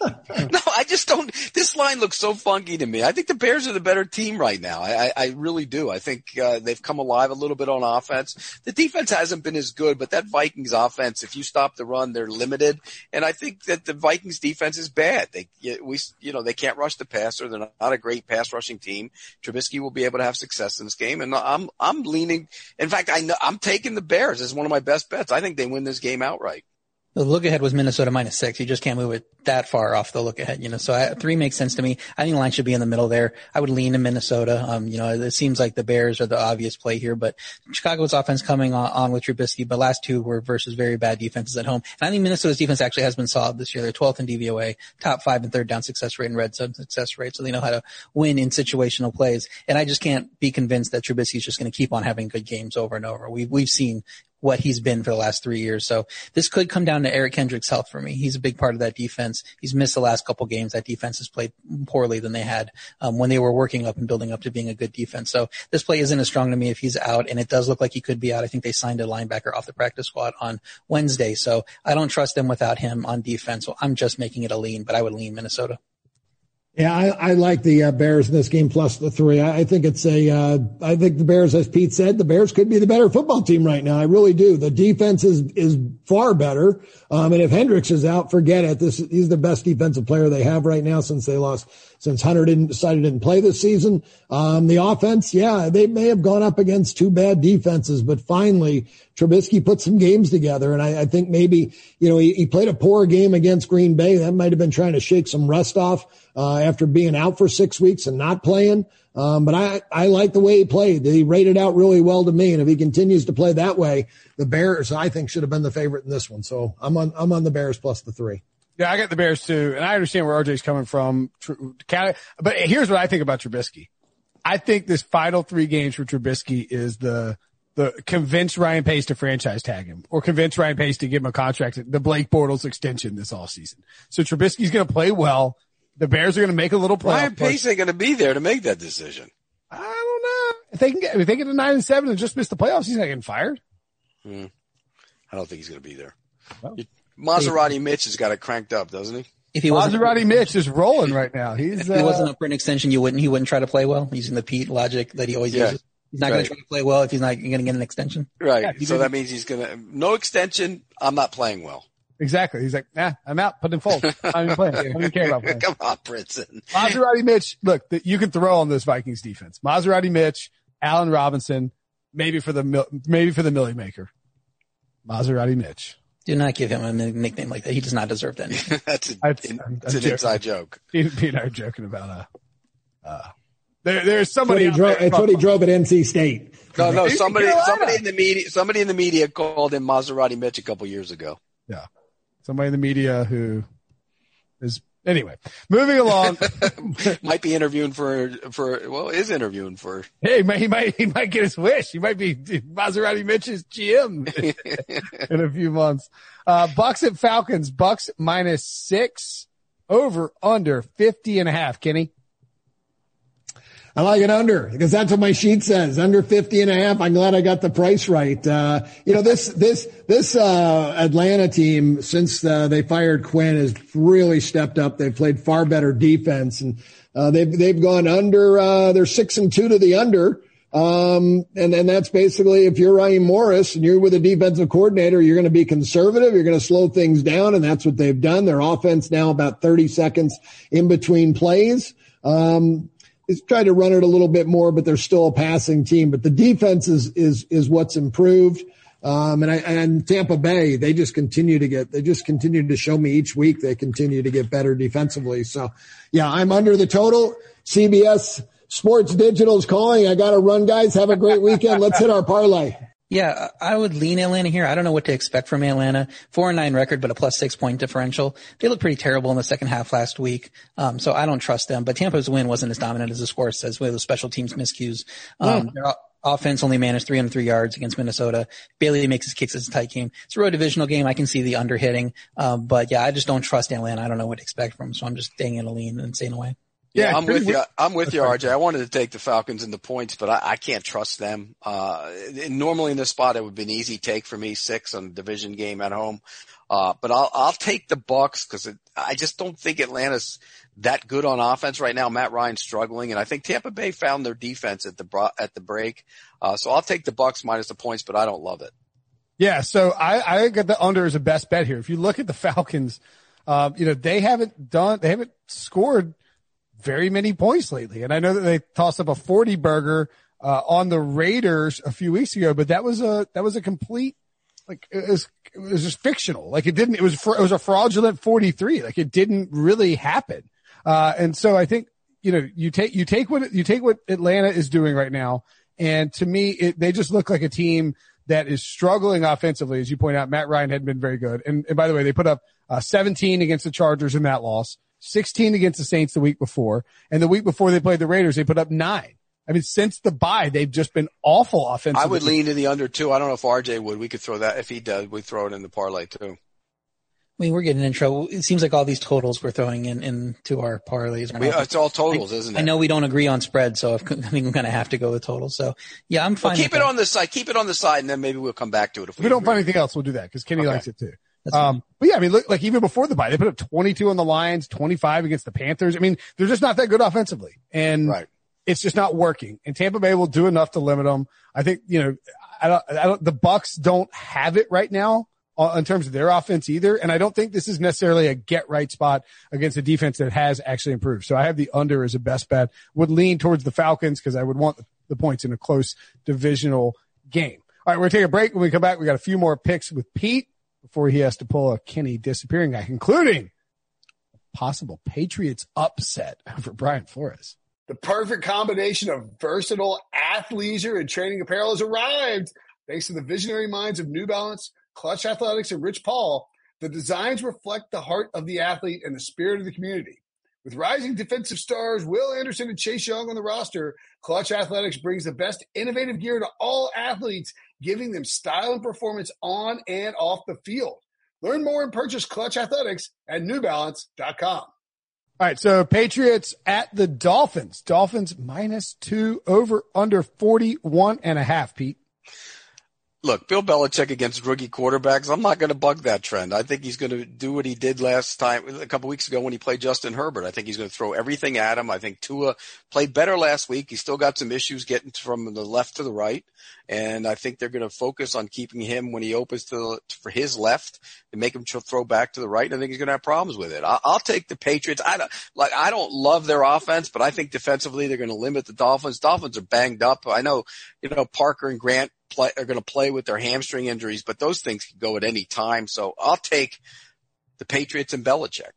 no, I just don't. This line looks so funky to me. I think the Bears are the better team right now. I, I, really do. I think uh, they've come alive a little bit on offense. The defense hasn't been as good, but that Vikings offense, if you stop the run, they're limited. And I think that the Vikings defense is bad. They we you know they can't rush the passer. They're not a great pass rushing team. Trubisky will be able to have success in this game, and I'm I'm leaning. In fact, I know I'm taking the Bears as one of my best bets. I think they win this game outright. The look ahead was Minnesota minus six. You just can't move it that far off the look ahead, you know. So I, three makes sense to me. I think the line should be in the middle there. I would lean to Minnesota. Um, you know, it seems like the Bears are the obvious play here, but Chicago's offense coming on, on with Trubisky, but last two were versus very bad defenses at home. And I think Minnesota's defense actually has been solid this year. They're 12th in DVOA, top five and third down success rate and red zone success rate. So they know how to win in situational plays. And I just can't be convinced that Trubisky's just going to keep on having good games over and over. We've, we've seen what he's been for the last three years. So this could come down to Eric Kendricks' health for me. He's a big part of that defense. He's missed the last couple games. That defense has played poorly than they had um, when they were working up and building up to being a good defense. So this play isn't as strong to me if he's out, and it does look like he could be out. I think they signed a linebacker off the practice squad on Wednesday, so I don't trust them without him on defense. So I'm just making it a lean, but I would lean Minnesota. Yeah, I, I like the uh, Bears in this game plus the three. I, I think it's a. Uh, I think the Bears, as Pete said, the Bears could be the better football team right now. I really do. The defense is is far better. Um, and if Hendricks is out, forget it. This he's the best defensive player they have right now since they lost since Hunter didn't decided didn't play this season. Um, the offense, yeah, they may have gone up against two bad defenses, but finally Trubisky put some games together. And I, I think maybe, you know, he, he, played a poor game against Green Bay. That might have been trying to shake some rust off, uh, after being out for six weeks and not playing. Um, but I, I like the way he played. He rated out really well to me. And if he continues to play that way, the Bears, I think, should have been the favorite in this one. So I'm on, I'm on the Bears plus the three. Yeah, I got the Bears too, and I understand where RJ's coming from. But here's what I think about Trubisky. I think this final three games for Trubisky is the the convince Ryan Pace to franchise tag him or convince Ryan Pace to give him a contract, the Blake Bortles extension this all season. So Trubisky's going to play well. The Bears are going to make a little play. Ryan Pace ain't going to be there to make that decision. I don't know if they can get if they get to nine and seven and just miss the playoffs. He's not getting fired. Hmm. I don't think he's going to be there. Well, Maserati Mitch has got it cranked up, doesn't he? If he wasn't, Maserati Mitch is rolling right now. He's, if he uh, wasn't up for an extension, you wouldn't, he wouldn't try to play well using the Pete logic that he always yeah. uses. He's not right. going to try to play well if he's not going to get an extension. Right. Yeah, so that means he's going to, no extension. I'm not playing well. Exactly. He's like, nah, I'm out. Put in full. I'm even playing. I don't even care about playing. Come on, Brinson. Maserati Mitch. Look, you can throw on this Vikings defense. Maserati Mitch, Allen Robinson, maybe for the, maybe for the Milly Maker. Maserati Mitch. Do not give him a nickname like that. He does not deserve that. that's, a, that's an inside joke. He, he and I are joking about uh, uh there, there's somebody. It's what, it's what he drove at NC State. No, no, somebody, somebody in the media, somebody in the media called him Maserati Mitch a couple years ago. Yeah, somebody in the media who is Anyway, moving along. might be interviewing for for well, is interviewing for. Hey, he might he might get his wish. He might be Maserati Mitch's GM in a few months. Uh, Bucks at Falcons. Bucks minus six over under 50 and a half. Kenny. I like it under because that's what my sheet says. Under 50 and a half. I'm glad I got the price right. Uh, you know, this, this, this, uh, Atlanta team, since, uh, they fired Quinn has really stepped up. They've played far better defense and, uh, they've, they've gone under, uh, they're six and two to the under. Um, and, and that's basically if you're Raheem Morris and you're with a defensive coordinator, you're going to be conservative. You're going to slow things down. And that's what they've done. Their offense now about 30 seconds in between plays. Um, is try to run it a little bit more, but they're still a passing team. But the defense is is is what's improved. Um, and I, and Tampa Bay, they just continue to get, they just continue to show me each week they continue to get better defensively. So yeah, I'm under the total. CBS Sports Digital is calling. I got to run, guys. Have a great weekend. Let's hit our parlay. Yeah, I would lean Atlanta here. I don't know what to expect from Atlanta. Four and nine record, but a plus six point differential. They looked pretty terrible in the second half last week. Um, so I don't trust them, but Tampa's win wasn't as dominant as the score says with the special teams miscues. Um, their offense only managed 303 yards against Minnesota. Bailey makes his kicks as a tight game. It's a road divisional game. I can see the under hitting. Um, but yeah, I just don't trust Atlanta. I don't know what to expect from them. So I'm just staying in a lean and staying away. Yeah, I'm with you. I'm with you, RJ. I wanted to take the Falcons in the points, but I, I can't trust them. Uh, normally in this spot, it would be an easy take for me, six on a division game at home. Uh, but I'll, I'll take the Bucks because I just don't think Atlanta's that good on offense right now. Matt Ryan's struggling, and I think Tampa Bay found their defense at the at the break. Uh, so I'll take the Bucks minus the points, but I don't love it. Yeah, so I I got the under as a best bet here. If you look at the Falcons, um, you know they haven't done they haven't scored very many points lately. And I know that they tossed up a 40 burger, uh, on the Raiders a few weeks ago, but that was a, that was a complete, like, it was, it was just fictional. Like it didn't, it was, it was a fraudulent 43. Like it didn't really happen. Uh, and so I think, you know, you take, you take what, you take what Atlanta is doing right now. And to me, it, they just look like a team that is struggling offensively. As you point out, Matt Ryan hadn't been very good. And, and by the way, they put up uh, 17 against the Chargers in that loss. 16 against the Saints the week before. And the week before they played the Raiders, they put up nine. I mean, since the bye, they've just been awful offensively. I would lean to the under too. I don't know if RJ would. We could throw that if he does. We throw it in the parlay too. I mean, we're getting in trouble. It seems like all these totals we're throwing in into our parlays. We, it's all totals, I, isn't it? I know we don't agree on spread, so I think I'm going to have to go with totals. So yeah, I'm fine. Well, keep it that. on the side. Keep it on the side, and then maybe we'll come back to it if we, if we don't find anything else. We'll do that because Kenny okay. likes it too. Um, but yeah, I mean, look, like even before the bye, they put up 22 on the Lions, 25 against the Panthers. I mean, they're just not that good offensively and right. it's just not working. And Tampa Bay will do enough to limit them. I think, you know, I don't, I don't, the Bucks don't have it right now uh, in terms of their offense either. And I don't think this is necessarily a get right spot against a defense that has actually improved. So I have the under as a best bet. Would lean towards the Falcons because I would want the points in a close divisional game. All right, we're gonna take a break. When we come back, we got a few more picks with Pete before he has to pull a Kenny disappearing guy, including possible Patriots upset for Brian Flores. The perfect combination of versatile athleisure and training apparel has arrived. Thanks to the visionary minds of New Balance, Klutch Athletics, and Rich Paul, The designs reflect the heart of the athlete and the spirit of the community. With rising defensive stars Will Anderson and Chase Young on the roster, Klutch Athletics brings the best innovative gear to all athletes, giving them style and performance on and off the field. Learn more and purchase Klutch Athletics at newbalance.com. All right. So Patriots at the Dolphins. Dolphins minus two over under 41 and a half, Pete look, Bill Belichick against rookie quarterbacks, I'm not going to bug that trend. I think he's going to do what he did last time, a couple weeks ago when he played Justin Herbert. I think he's going to throw everything at him. I think Tua played better last week. He's still got some issues getting from the left to the right. And I think they're going to focus on keeping him when he opens to for his left and make him throw back to the right. And I think he's going to have problems with it. I'll, I'll take the Patriots. I don't like, I don't love their offense, but I think defensively they're going to limit the Dolphins. Dolphins are banged up. I know, you know, Parker and Grant play, are going to play with their hamstring injuries, but those things can go at any time. So I'll take the Patriots and Belichick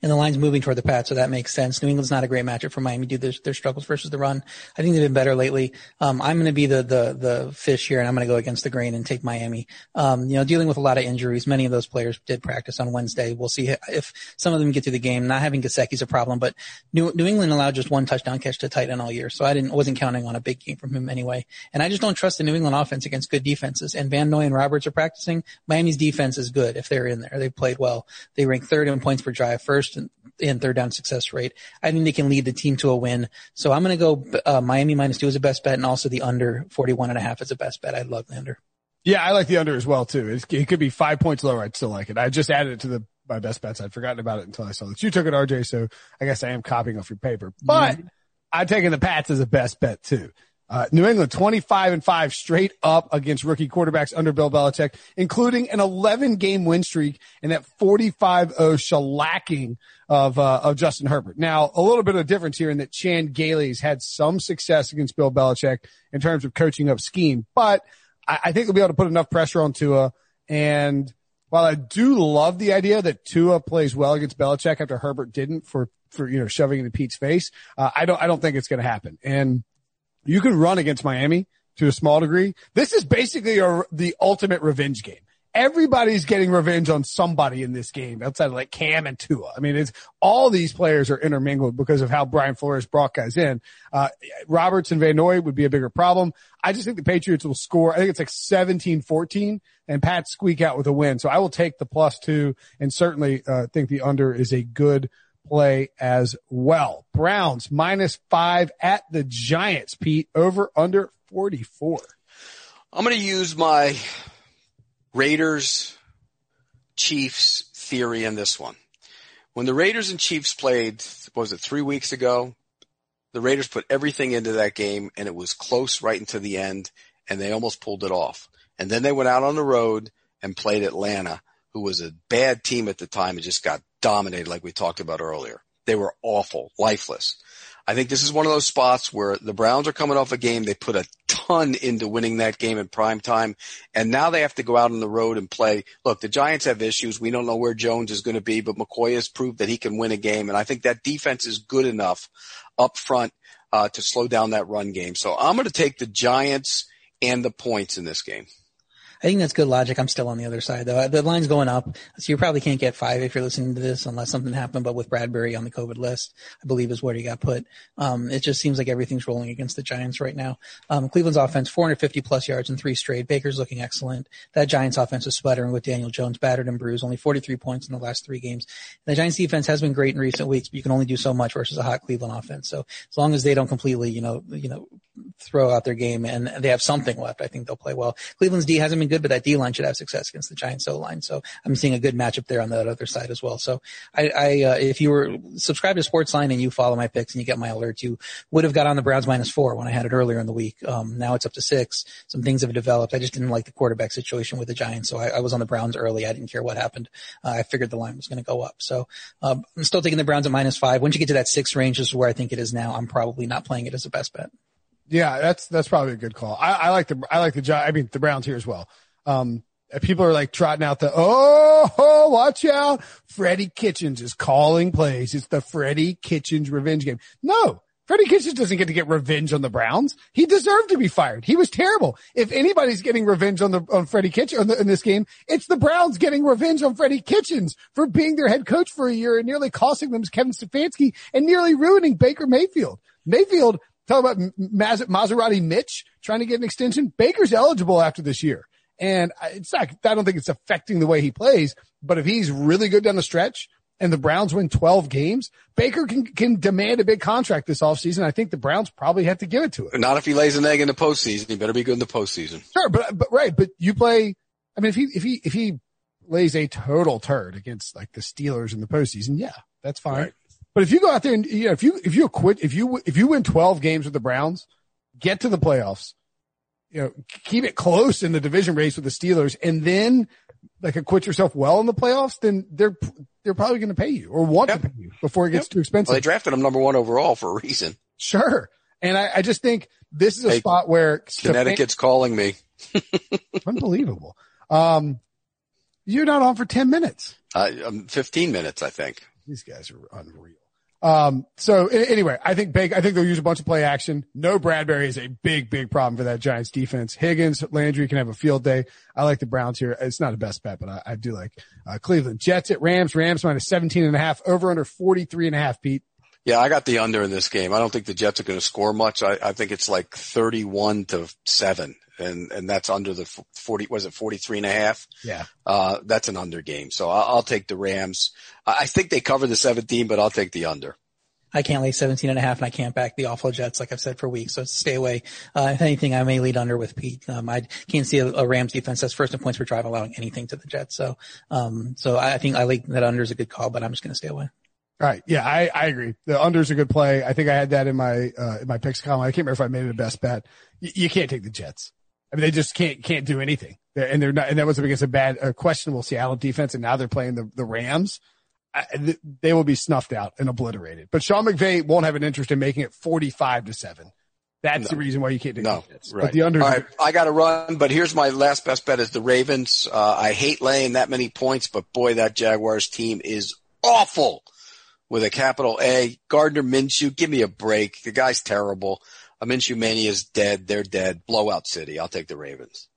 and the line's moving toward the Pats, so that makes sense. New England's not a great matchup for Miami due to their, struggles versus the run. I think they've been better lately. Um, I'm going to be the, the, the fish here and I'm going to go against the grain and take Miami. Um, you know, dealing with a lot of injuries. Many of those players did practice on Wednesday. We'll see if some of them get through the game. Not having Gesicki's a problem, but New, New England allowed just one touchdown catch to tight end all year. So I didn't, wasn't counting on a big game from him anyway. And I just don't trust the New England offense against good defenses. And Van Noy and Roberts are practicing. Miami's defense is good if they're in there. They've played well. They rank third in points per drive, first in, in third down success rate. I think they can lead the team to a win. So I'm going to go uh, Miami minus two as a best bet and also the under 41 and a half as a best bet. I love the under. Yeah, I like the under as well too. It's, it could be five points lower. I'd still like it. I just added it to the my best bets. I'd forgotten about it until I saw that you took it, RJ. So I guess I am copying off your paper, but mm-hmm. I'm taking the Pats as a best bet too. Uh, New England 25 and 5 straight up against rookie quarterbacks under Bill Belichick, including an 11 game win streak and that 45-0 shellacking of, uh, of Justin Herbert. Now, a little bit of a difference here in that Chan Gailey's had some success against Bill Belichick in terms of coaching up scheme, but I, I think they'll be able to put enough pressure on Tua. And while I do love the idea that Tua plays well against Belichick after Herbert didn't for, for, you know, shoving into Pete's face, uh, I don't, I don't think it's going to happen. And, you can run against Miami to a small degree. This is basically a, the ultimate revenge game. Everybody's getting revenge on somebody in this game outside of like Cam and Tua. I mean, it's all these players are intermingled because of how Brian Flores brought guys in. Uh, Roberts and Van Noy would be a bigger problem. I just think the Patriots will score. I think it's like 17-14 and Pat squeak out with a win. So I will take the plus two and certainly, uh, think the under is a good play as well. Browns minus five at the Giants, Pete, over under 44. I'm going to use my Raiders Chiefs theory in this one. When the Raiders and Chiefs played, was it three weeks ago? The Raiders put everything into that game and it was close right into the end and they almost pulled it off. And then they went out on the road and played Atlanta, who was a bad team at the time and just got dominated like we talked about earlier. They were awful, lifeless. I think this is one of those spots where the Browns are coming off a game. They put a ton into winning that game in prime time. And now they have to go out on the road and play. Look, the Giants have issues. We don't know where Jones is going to be, but McCoy has proved that he can win a game. And I think that defense is good enough up front, uh, to slow down that run game. So I'm going to take the Giants and the points in this game. I think that's good logic. I'm still on the other side though. The line's going up, so you probably can't get five if you're listening to this unless something happened. But with Bradberry on the COVID list, I believe is where he got put. Um, it just seems like everything's rolling against the Giants right now. Um, Cleveland's offense, 450 plus yards in three straight. Baker's looking excellent. That Giants offense is sputtering with Daniel Jones battered and bruised, only 43 points in the last three games. The Giants defense has been great in recent weeks, but you can only do so much versus a hot Cleveland offense. So as long as they don't completely, you know, you know, throw out their game and they have something left, I think they'll play well. Cleveland's D hasn't been good, but that D line should have success against the Giants O line. So I'm seeing a good matchup there on that other side as well. So I, I uh, if you were subscribed to Sportsline and you follow my picks and you get my alerts, you would have got on the Browns minus four when I had it earlier in the week. Um, now it's up to six. Some things have developed. I just didn't like the quarterback situation with the Giants, so I, I was on the Browns early. I didn't care what happened. Uh, I figured the line was going to go up. So um, I'm still taking the Browns at minus five. Once you get to that six range, this is where I think it is now. I'm probably not playing it as a best bet. Yeah, that's that's probably a good call. I, I like the I like the job I mean the Browns here as well. Um, people are like trotting out the oh, oh watch out, Freddie Kitchens is calling plays. It's the Freddie Kitchens revenge game. No, Freddie Kitchens doesn't get to get revenge on the Browns. He deserved to be fired. He was terrible. If anybody's getting revenge on the, on Freddie Kitchens in this game, it's the Browns getting revenge on Freddie Kitchens for being their head coach for a year and nearly costing them Kevin Stefanski and nearly ruining Baker Mayfield. Mayfield, talk about Mas- Maserati Mitch trying to get an extension. Baker's eligible after this year. And it's not, I don't think it's affecting the way he plays, but if he's really good down the stretch, and the Browns win 12 games, Baker can, can demand a big contract this offseason. I think the Browns probably have to give it to him. Not if he lays an egg in the postseason. He better be good in the postseason. Sure, but, but right. But you play, I mean, if he, if he, if he lays a total turd against like the Steelers in the postseason, yeah, that's fine. Right. But if you go out there and, you know, if you, if you quit, if you, if you win 12 games with the Browns, get to the playoffs, you know, keep it close in the division race with the Steelers and then like acquit yourself well in the playoffs, then they're they're probably going to pay you or want yep. to pay you before it gets yep. too expensive. Well, they drafted him number one overall for a reason. Sure, and I, I just think this is a hey, spot where Connecticut's calling me. unbelievable. Um, you're not on for ten minutes. Uh, um, fifteen minutes, I think. These guys are unreal. Um, so anyway, I think Bake, I think they'll use a bunch of play action. No Bradberry is a big, big problem for that Giants defense. Higgins, Landry can have a field day. I like the Browns here. It's not a best bet, but I, I do like, uh, Cleveland Jets at Rams, Rams minus 17 and a half over under 43 and a half, Pete. Yeah, I got the under in this game. I don't think the Jets are going to score much. I, I think it's like 31 to seven and and that's under the 40 was it 43 and a half yeah uh that's an under game so I'll, I'll, take the rams i think they cover the 17 but i'll take the under I can't lay 17 and a half and I can't back the awful Jets, like I've said for weeks. So stay away. Uh, if anything, I may lead under with Pete. Um, I can't see a, a, Rams defense that's first in points per drive allowing anything to the Jets. So, um, so I think I like that under is a good call, but I'm just going to stay away. All right. Yeah, I, I agree. The under is a good play. I think I had that in my, uh, in my picks column. I can't remember if I made it a best bet. Y- you can't take the Jets. I mean, they just can't can't do anything, and they're not. And that was against a bad, a questionable Seattle defense, and now they're playing the the Rams. I, they will be snuffed out and obliterated. But Sean McVay won't have an interest in making it forty five to seven. That's no. the reason why you can't do no, it. Right. But the under. All right, I got to run, but here's my last best bet is the Ravens. Uh, I hate laying that many points, but boy, that Jaguars team is awful with a capital A. Gardner Minshew, give me a break. The guy's terrible. Minshew Mania is dead. They're dead. Blowout city. I'll take the Ravens.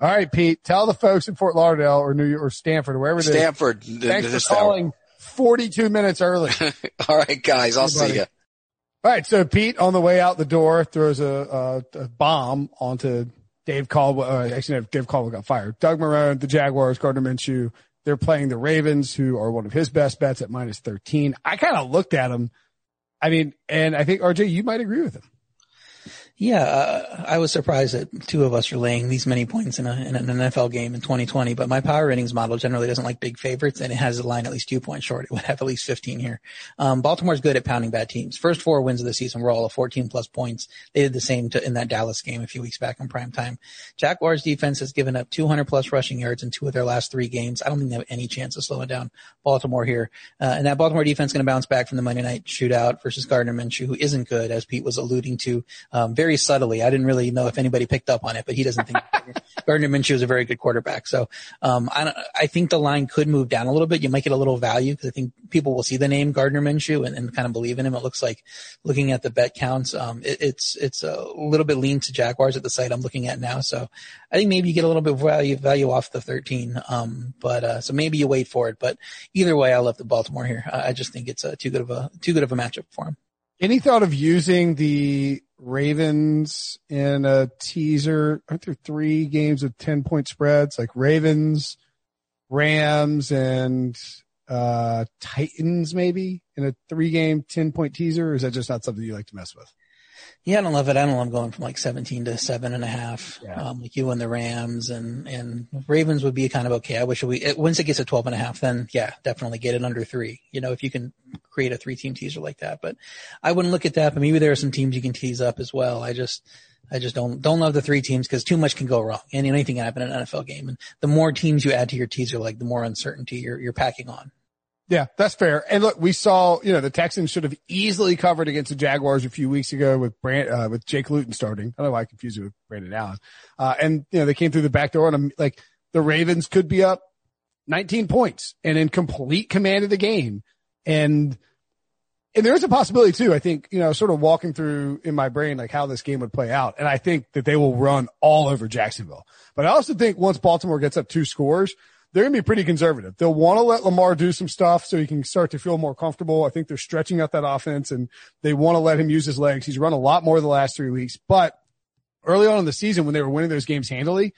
All right, Pete. Tell the folks in Fort Lauderdale or New York or Stamford or wherever Stamford. Thanks for calling 42 minutes early. All right, guys. I'll see you. All right. So Pete on the way out the door throws a, a, a bomb onto Dave Caldwell. Uh, actually, no, Dave Caldwell got fired. Doug Marrone, the Jaguars, Gardner Minshew. They're playing the Ravens, who are one of his best bets at minus 13. I kind of looked at them. I mean, and I think RJ, you might agree with him. Yeah, uh, I was surprised that two of us are laying these many points in, a, in, an NFL game in 2020, but my power ratings model generally doesn't like big favorites and it has the line at least two points short. It would have at least 15 here. Um, Baltimore's good at pounding bad teams. First four wins of the season were all of 14 plus points. They did the same to, in that Dallas game a few weeks back in prime time. Jaguars defense has given up 200 plus rushing yards in two of their last three games. I don't think they have any chance of slowing down Baltimore here. Uh, and that Baltimore defense is going to bounce back from the Monday night shootout versus Gardner Minshew, who isn't good, as Pete was alluding to, um, very subtly. I didn't really know if anybody picked up on it, but he doesn't think Gardner Minshew is a very good quarterback. So, um, I, I think the line could move down a little bit. You might get a little value because I think people will see the name Gardner Minshew and, and, kind of believe in him. It looks like looking at the bet counts, um, it, it's, it's a little bit lean to Jaguars at the site I'm looking at now. So I think maybe you get a little bit of value, value off the 13. Um, but, uh, so maybe you wait for it, but either way, I love the Baltimore here. I, I just think it's a too good of a, too good of a matchup for him. Any thought of using the Ravens in a teaser? Aren't there three games with 10 point spreads? Like Ravens, Rams, and uh, Titans maybe in a three game 10 point teaser? Is that just not something you like to mess with? Yeah, I don't love it. I don't love going from like 17 to seven and a half, yeah. um, like you and the Rams and, and Ravens would be kind of okay. I wish we, it, once it gets to 12 and a half, then yeah, definitely get it under three. You know, if you can create a three team teaser like that, but I wouldn't look at that, but maybe there are some teams you can tease up as well. I just, I just don't, don't love the three teams because too much can go wrong and anything can happen in an NFL game. And the more teams you add to your teaser, like the more uncertainty you're, you're packing on. Yeah, that's fair. And look, we saw, you know, the Texans should have easily covered against the Jaguars a few weeks ago with Brand, uh, with Jake Luton starting. I don't know why I confused it with Brandon Allen. Uh, and, you know, they came through the back door and I'm like the Ravens could be up 19 points and in complete command of the game. And and there is a possibility too. I think, you know, sort of walking through in my brain, like how this game would play out. And I think that they will run all over Jacksonville. But I also think once Baltimore gets up two scores, they're going to be pretty conservative. They'll want to let Lamar do some stuff so he can start to feel more comfortable. I think they're stretching out that offense and they want to let him use his legs. He's run a lot more the last three weeks, but early on in the season when they were winning those games handily,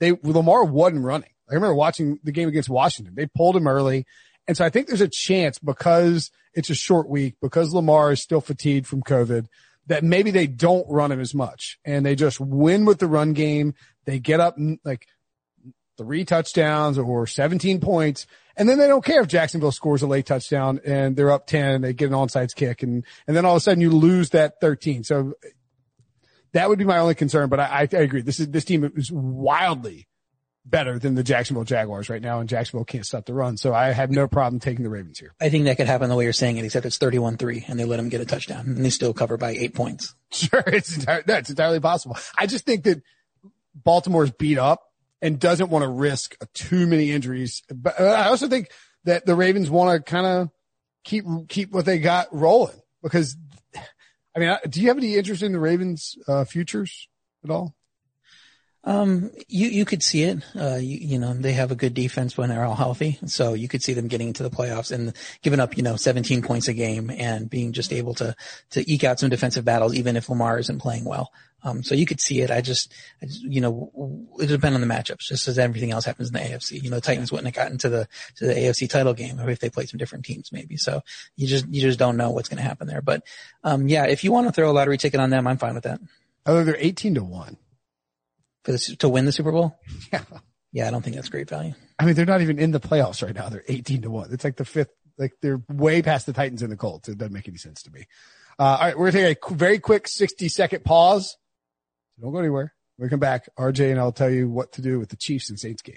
they, Lamar wasn't running. I remember watching the game against Washington. They pulled him early. And so I think there's a chance because it's a short week, because Lamar is still fatigued from COVID, that maybe they don't run him as much and they just win with the run game. They get up like three touchdowns or 17 points. And then they don't care if Jacksonville scores a late touchdown and they're up 10 and they get an onside kick. And, and then all of a sudden you lose that 13. So that would be my only concern. But I, I agree. This is, this team is wildly better than the Jacksonville Jaguars right now, and Jacksonville can't stop the run. So I have no problem taking the Ravens here. I think that could happen the way you're saying it, except it's 31-3 and they let them get a touchdown and they still cover by eight points. Sure. It's, entire, that's entirely possible. I just think that Baltimore's beat up and doesn't want to risk too many injuries. But I also think that the Ravens want to kind of keep, keep what they got rolling because I mean, do you have any interest in the Ravens, uh, futures at all? Um, you, you could see it. Uh, you, you, know, they have a good defense when they're all healthy. So you could see them getting into the playoffs and giving up, you know, 17 points a game and being just able to, to eke out some defensive battles, even if Lamar isn't playing well. Um, so you could see it. I just, I just, you know, it depends on the matchups, just as everything else happens in the AFC. You know, the Titans wouldn't have gotten to the, to the AFC title game if they played some different teams, maybe. So you just, you just don't know what's going to happen there. But, um, yeah, if you want to throw a lottery ticket on them, I'm fine with that. Oh, they're 18 to one for the, to win the Super Bowl? Yeah. Yeah, I don't think that's great value. I mean, they're not even in the playoffs right now. They're 18 to one. It's like the fifth, like they're way past the Titans and the Colts. It doesn't make any sense to me. Uh, all right. We're going to take a very quick 60 second pause. Don't go anywhere. When we come back, RJ and I'll tell you what to do with the Chiefs and Saints game.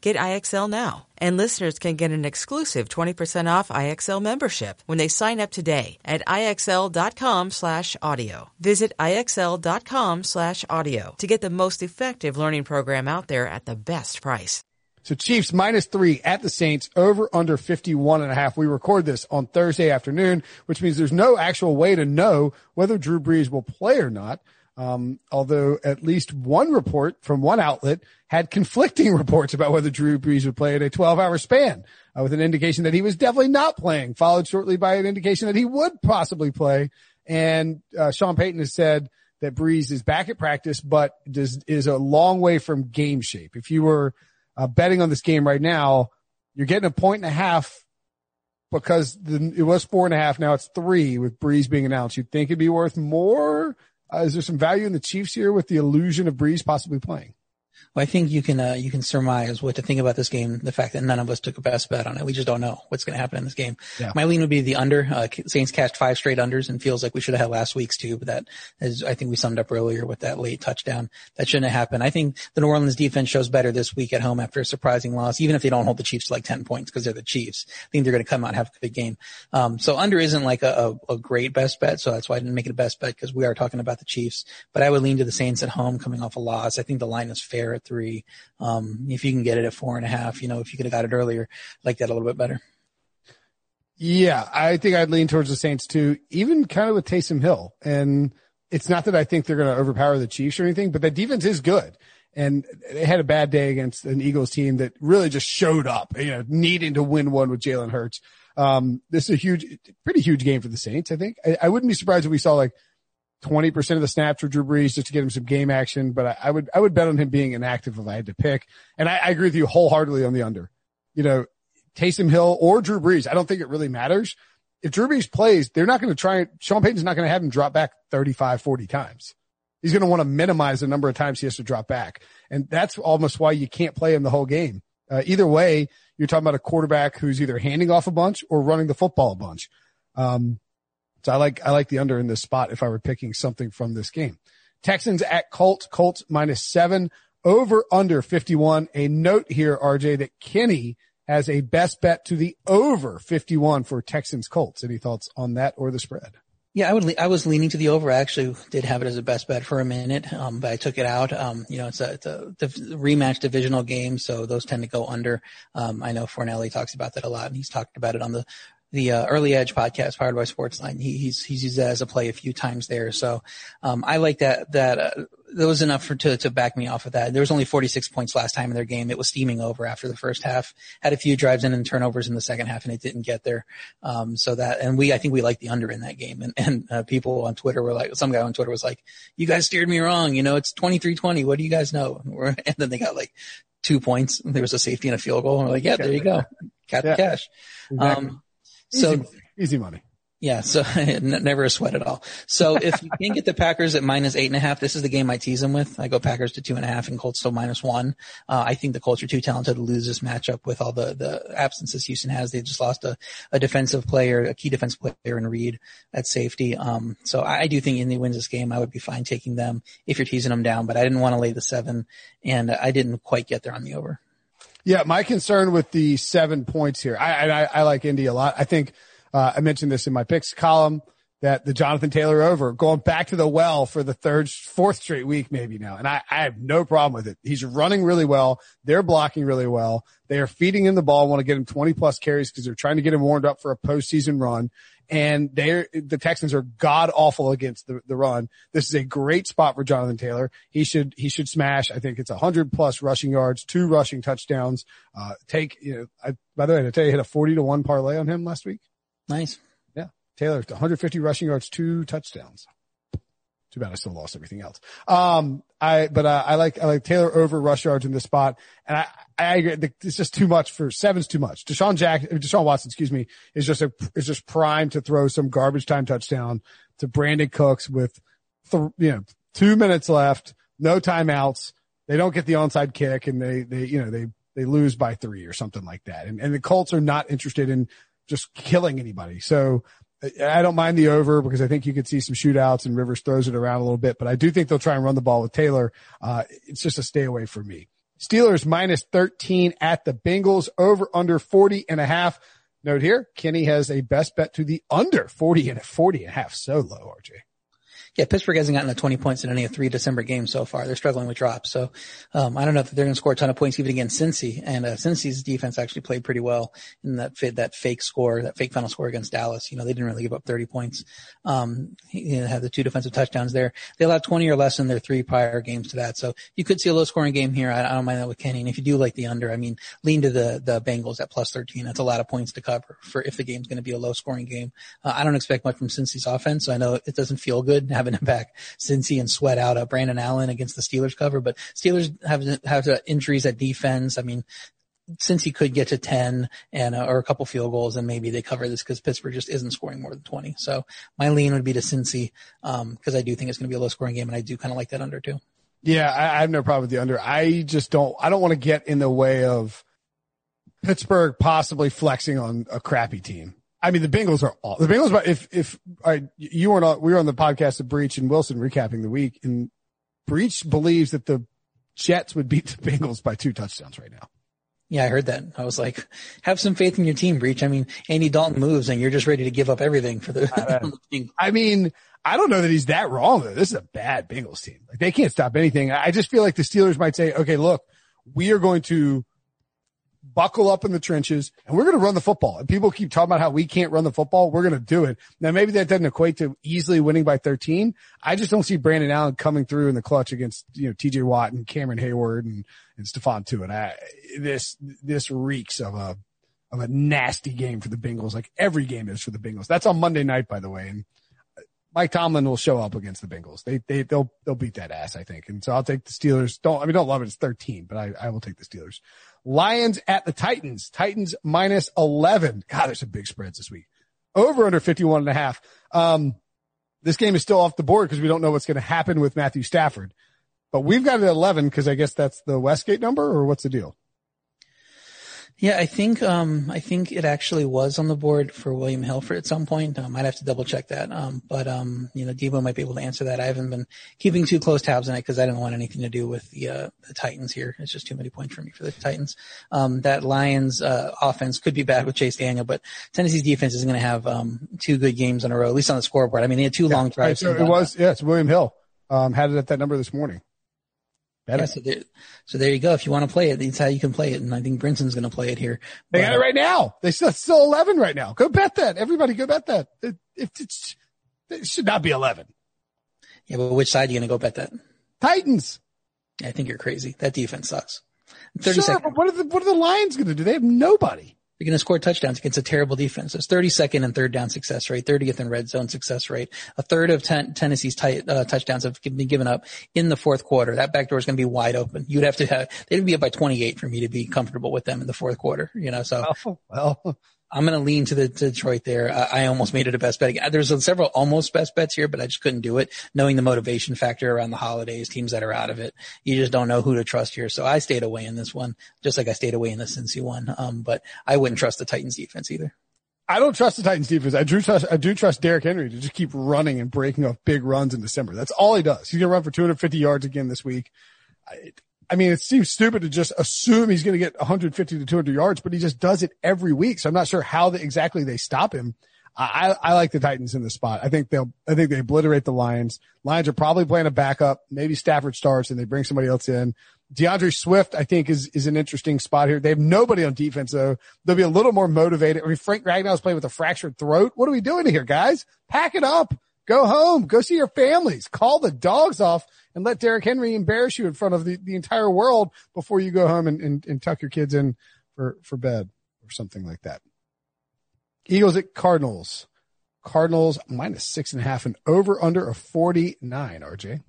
Get IXL now. And listeners can get an exclusive 20% off IXL membership when they sign up today at IXL.com slash audio. Visit IXL.com slash audio to get the most effective learning program out there at the best price. So Chiefs minus three at the Saints over under 51 and a half. We record this on Thursday afternoon, which means there's no actual way to know whether Drew Brees will play or not. Um, although at least one report from one outlet had conflicting reports about whether Drew Brees would play in a 12 hour span, uh, with an indication that he was definitely not playing, followed shortly by an indication that he would possibly play. And, uh, Sean Payton has said that Brees is back at practice, but does, is a long way from game shape. If you were, uh, betting on this game right now, you're getting a point and a half because the, it was four and a half. Now it's three with Brees being announced. You'd think it'd be worth more uh, is there some value in the Chiefs here with the illusion of Brees possibly playing? Well, I think you can uh, you can surmise what to think about this game. The fact that none of us took a best bet on it, we just don't know what's going to happen in this game. Yeah. My lean would be the under. Uh, Saints cashed five straight unders, and feels like we should have had last week's too. But that is, I think we summed up earlier with that late touchdown. That shouldn't have happened. I think the New Orleans defense shows better this week at home after a surprising loss, even if they don't hold the Chiefs to like ten points because they're the Chiefs. I think they're going to come out and have a good game. Um, so under isn't like a, a, a great best bet, so that's why I didn't make it a best bet because we are talking about the Chiefs. But I would lean to the Saints at home coming off a loss. I think the line is fair at three. Um, if you can get it at four and a half, you know, if you could have got it earlier, like that a little bit better. Yeah, I think I'd lean towards the Saints too, even kind of with Taysom Hill. And it's not that I think they're going to overpower the Chiefs or anything, but the defense is good. And they had a bad day against an Eagles team that really just showed up, you know, needing to win one with Jalen Hurts. Um, this is a huge, pretty huge game for the Saints. I think I, I wouldn't be surprised if we saw like 20% of the snaps for Drew Brees just to get him some game action, but I, I, would, I would bet on him being inactive if I had to pick. And I, I, agree with you wholeheartedly on the under. You know, Taysom Hill or Drew Brees, I don't think it really matters. if Drew Brees plays, they're not going to try. Sean Payton's not going to have him drop back 35, 40 times. He's going to want to minimize the number of times he has to drop back. And that's almost why you can't play him the whole game. Uh, either way, you're talking about a quarterback who's either handing off a bunch or running the football a bunch. Um, so I like, I like the under in this spot if I were picking something from this game. Texans at Colts, Colts minus seven over under 51. A note here, RJ, that Kenny has a best bet to the over 51 for Texans Colts. Any thoughts on that or the spread? Yeah, I would. Le- I was leaning to the over. I actually did have it as a best bet for a minute, um, but I took it out. Um, you know, it's a, it's a div- rematch divisional game, so those tend to go under. Um, I know Fornelli talks about that a lot, and he's talked about it on the the uh, Early Edge podcast powered by Sportsline. He, he's he's used that as a play a few times there. So um, I like that. That uh, that was enough for to to back me off of that. There was only 46 points last time in their game. It was steaming over after the first half. Had a few drives in and turnovers in the second half, and it didn't get there. Um, so that and we I think we liked the under in that game. And and uh, people on Twitter were like, some guy on Twitter was like, "You guys steered me wrong. You know, it's 23-20. What do you guys know?" And then they got like two points. There was a safety and a field goal. And we're like, "Yeah, there you go, got the cash." Exactly. Um, so easy, easy money. yeah, so never a sweat at all. So if you can get the Packers at minus eight and a half, this is the game I tease them with. I go Packers to two and a half and Colts to minus one. Uh, I think the Colts are too talented to lose this matchup with all the, the absences Houston has. They just lost a, a defensive player, a key defense player in Reid at safety. Um, so I, I do think Indy wins this game. I would be fine taking them if you're teasing them down, but I didn't want to lay the seven and I didn't quite get there on the over. Yeah, my concern with the seven points here, I I, I like Indy a lot. I think uh, I mentioned this in my picks column that the Jonathan Taylor over going back to the well for the third, fourth straight week maybe now, and I, I have no problem with it. He's running really well. They're blocking really well. They are feeding him the ball. Want to get him twenty plus carries because they're trying to get him warmed up for a postseason run and they're, the Texans are god awful against the, the run. This is a great spot for Jonathan Taylor. He should he should smash. I think it's a hundred plus rushing yards, two rushing touchdowns. Uh, take you know. I, by the way, I tell you, hit a forty to one parlay on him last week. Nice. Taylor, 150 rushing yards, two touchdowns. Too bad I still lost everything else. Um, I, but uh, I like, I like Taylor over rush yards in this spot. And I, I agree. It's just too much for seven's too much. Deshaun Jack, Deshaun Watson, excuse me, is just a, is just primed to throw some garbage time touchdown to Brandin Cooks with, th- you know, two minutes left, no timeouts. They don't get the onside kick and they, they, you know, they, they lose by three or something like that. And, and the Colts are not interested in just killing anybody. So I don't mind the over because I think you could see some shootouts and Rivers throws it around a little bit, but I do think they'll try and run the ball with Taylor. Uh, it's just a stay away for me. Steelers minus 13 at the Bengals over under 40 and a half. Note here, Kenny has a best bet to the under 40 and a 40 and a half. So low, RJ. Yeah, Pittsburgh hasn't gotten to 20 points in any of three December games so far. They're struggling with drops. So, um, I don't know if they're going to score a ton of points even against Cincy. And, uh, Cincy's defense actually played pretty well in that that fake score, that fake final score against Dallas. You know, they didn't really give up 30 points. Um, you know, had the two defensive touchdowns there. They allowed 20 or less in their three prior games to that. So you could see a low scoring game here. I, I don't mind that with Kenny. And if you do like the under, I mean, lean to the, the Bengals at plus 13. That's a lot of points to cover for if the game's going to be a low scoring game. Uh, I don't expect much from Cincy's offense. So I know it doesn't feel good having him back Cincy and sweat out uh, Brandon Allen against the Steelers cover, but Steelers have have uh, injuries at defense. I mean, Cincy could get to 10 and, uh, or a couple field goals and maybe they cover this because Pittsburgh just isn't scoring more than 20. So my lean would be to Cincy, um, cause I do think it's going to be a low scoring game and I do kind of like that under too. Yeah. I, I have no problem with the under. I just don't, I don't want to get in the way of Pittsburgh possibly flexing on a crappy team. I mean, the Bengals are all the Bengals. If if I, you were not, we were on the podcast of Breach and Wilson recapping the week, and Breach believes that the Jets would beat the Bengals by two touchdowns right now. Yeah, I heard that. I was like, have some faith in your team, Breach. I mean, Andy Dalton moves, and you're just ready to give up everything for the. I mean, I don't know that he's that wrong. Though. This is a bad Bengals team. Like they can't stop anything. I just feel like the Steelers might say, okay, look, we are going to buckle up in the trenches and we're going to run the football. And people keep talking about how we can't run the football. We're going to do it. Now, maybe that doesn't equate to easily winning by 13. I just don't see Brandon Allen coming through in the clutch against, you know, TJ Watt and Cameron Heyward and, and Stephon Tuitt. I, this, this reeks of a, of a nasty game for the Bengals. Like every game is for the Bengals. That's on Monday night, by the way. And uh, Mike Tomlin will show up against the Bengals. They, they, they'll, they'll beat that ass, I think. And so I'll take the Steelers. Don't, I mean, don't love it. It's 13, but I, I will take the Steelers. Lions at the Titans. Titans minus 11. God, there's some big spreads this week. over under 51 and a half. Um, this game is still off the board because we don't know what's going to happen with Matthew Stafford, but we've got it at 11 because I guess that's the Westgate number or what's the deal? Yeah, I think um, I think it actually was on the board for William Hilford at some point. I might have to double check that. Um, but um, you know, Debo might be able to answer that. I haven't been keeping too close tabs on it because I didn't want anything to do with the uh, the Titans here. It's just too many points for me for the Titans. Um, that Lions uh, offense could be bad with Chase Daniel, but Tennessee's defense is going to have um, two good games in a row, at least on the scoreboard. I mean, they had two Yeah, long drives. so it was, yeah, it's William Hill. Um, had it at that number this morning. Better. Yeah, so there, so there you go. If you want to play it, that's how you can play it. And I think Brinson's going to play it here. They But, got it uh, right now. They still, still 11 right now. Go bet that. Everybody go bet that. It, it, it should not be 11. Yeah, but which side are you going to go bet that? Titans. I think you're crazy. That defense sucks. 30 Sure, seconds. but what are the, what are the Lions going to do? They have nobody. You're going to score touchdowns against a terrible defense. It's 32nd and third down success rate, 30th in red zone success rate. A third of ten, Tennessee's tight, uh, touchdowns have been given up in the fourth quarter. That back door is going to be wide open. You'd have to have, they'd be up by 28 for me to be comfortable with them in the fourth quarter, you know, so Oh, well, I'm going to lean to the to Detroit there. I, I almost made it a best bet. There's several almost best bets here, but I just couldn't do it. Knowing the motivation factor around the holidays, teams that are out of it, you just don't know who to trust here. So I stayed away in this one, just like I stayed away in the Cincy one. Um, but I wouldn't trust the Titans defense either. I don't trust the Titans defense. I do trust, I do trust Derrick Henry to just keep running and breaking off big runs in December. That's all he does. He's going to run for 250 yards again this week. I, I mean, it seems stupid to just assume he's going to get 150 to 200 yards, but he just does it every week. So I'm not sure how the, exactly they stop him. I, I like the Titans in this spot. I think they'll, I think they obliterate the Lions. Lions are probably playing a backup. Maybe Stafford starts and they bring somebody else in. D'Andre Swift, I think is, is an interesting spot here. They have nobody on defense though. They'll be a little more motivated. I mean, Frank Ragnow's playing with a fractured throat. What are we doing here, guys? Pack it up. Go home. Go see your families. Call the dogs off and let Derrick Henry embarrass you in front of the, the entire world before you go home and, and, and tuck your kids in for, for bed or something like that. Eagles at Cardinals. Cardinals minus six and a half and over under a 49, RJ.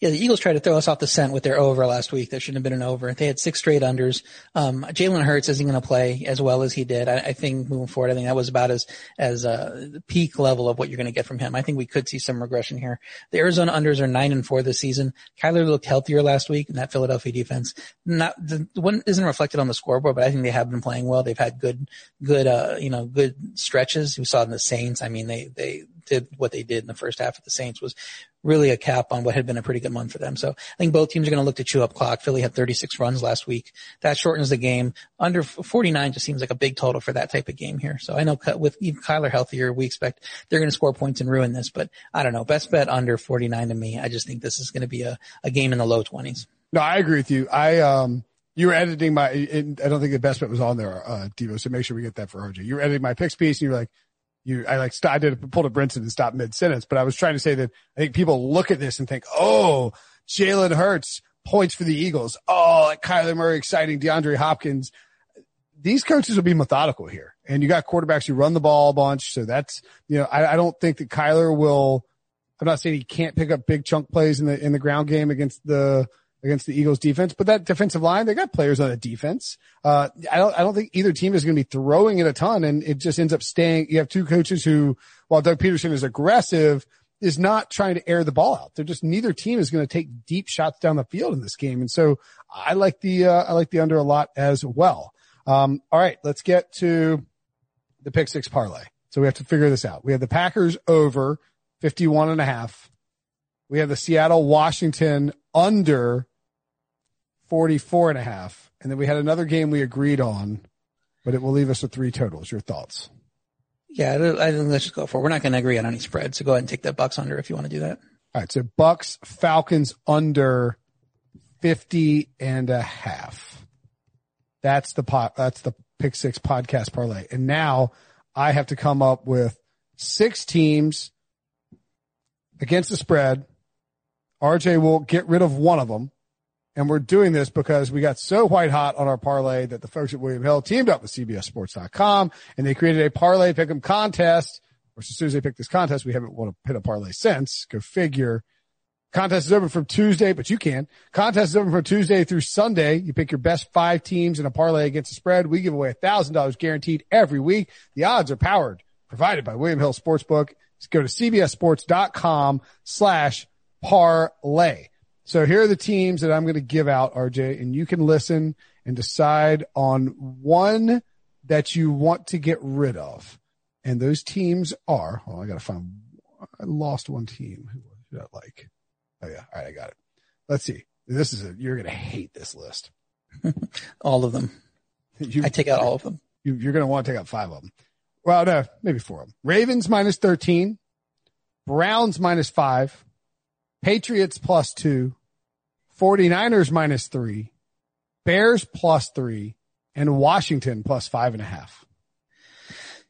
Yeah, the Eagles tried to throw us off the scent with their over last week. There shouldn't have been an over. They had six straight unders. Um, Jalen Hurts isn't going to play as well as he did. I, I think moving forward, I think that was about as as uh, the peak level of what you're going to get from him. I think we could see some regression here. The Arizona unders are nine and four this season. Kyler looked healthier last week in that Philadelphia defense. Not the one isn't reflected on the scoreboard, but I think they have been playing well. They've had good, good, uh, you know, good stretches. We saw in the Saints. I mean, they they did what they did in the first half of the Saints was really a cap on what had been a pretty good month for them. So I think both teams are going to look to chew up clock. Philly had 36 runs last week. That shortens the game. Under 49 just seems like a big total for that type of game here. So I know with even Kyler healthier, we expect they're going to score points and ruin this, but I don't know. Best bet under 49 to me. I just think this is going to be a, a game in the low 20s. No, I agree with you. I, um, you were editing my, I don't think the best bet was on there, uh, Devo. So make sure we get that for RJ. You were editing my picks piece and you were like, you, I like, st- I did pulled a Brinson and stopped mid sentence, but I was trying to say that I think people look at this and think, oh, Jalen Hurts points for the Eagles. Oh, like Kyler Murray exciting, DeAndre Hopkins. These coaches will be methodical here and you got quarterbacks who run the ball a bunch. So that's, you know, I, I don't think that Kyler will, I'm not saying he can't pick up big chunk plays in the, in the ground game against the, against the Eagles defense, but that defensive line, they got players on the defense. Uh, I don't, I don't think either team is going to be throwing it a ton and it just ends up staying. You have two coaches who, while Doug Pederson is aggressive, is not trying to air the ball out. They're just neither team is going to take deep shots down the field in this game. And so I like the, uh, I like the under a lot as well. Um, all right, let's get to the pick six parlay. So we have to figure this out. We have the Packers over 51 and a half. We have the Seattle Washington under 44 and a half. And then we had another game we agreed on, but it will leave us with three totals. Your thoughts? Yeah, I think let's just go for it. We're not going to agree on any spread. So go ahead and take that Bucks under if you want to do that. All right. So Bucks, Falcons under 50 and a half. That's the pot. That's the pick six podcast parlay. And now I have to come up with six teams against the spread. RJ will get rid of one of them. And we're doing this because we got so white hot on our parlay that the folks at William Hill teamed up with CBSSports.com and they created a parlay pick'em contest. Or as soon as they picked this contest, we haven't won a hit a parlay since. Go figure. Contest is open from Tuesday, but you can. Contest is open from Tuesday through Sunday. You pick your best five teams in a parlay against the spread. We give away a thousand dollars guaranteed every week. The odds are powered provided by William Hill Sportsbook. Just go to cbssports.com slash parlay. So here are the teams that I'm going to give out, RJ, and you can listen and decide on one that you want to get rid of. And those teams are, oh, I got to find, I lost one team. Who did I like? Oh yeah. All right. I got it. Let's see. This is a, you're going to hate this list. all of them. You, I take out all of them. You, you're going to want to take out five of them. Well, no, maybe four of them. Ravens minus 13, Browns minus five, Patriots plus two, 49ers minus three, Bears plus three, and Washington plus five and a half.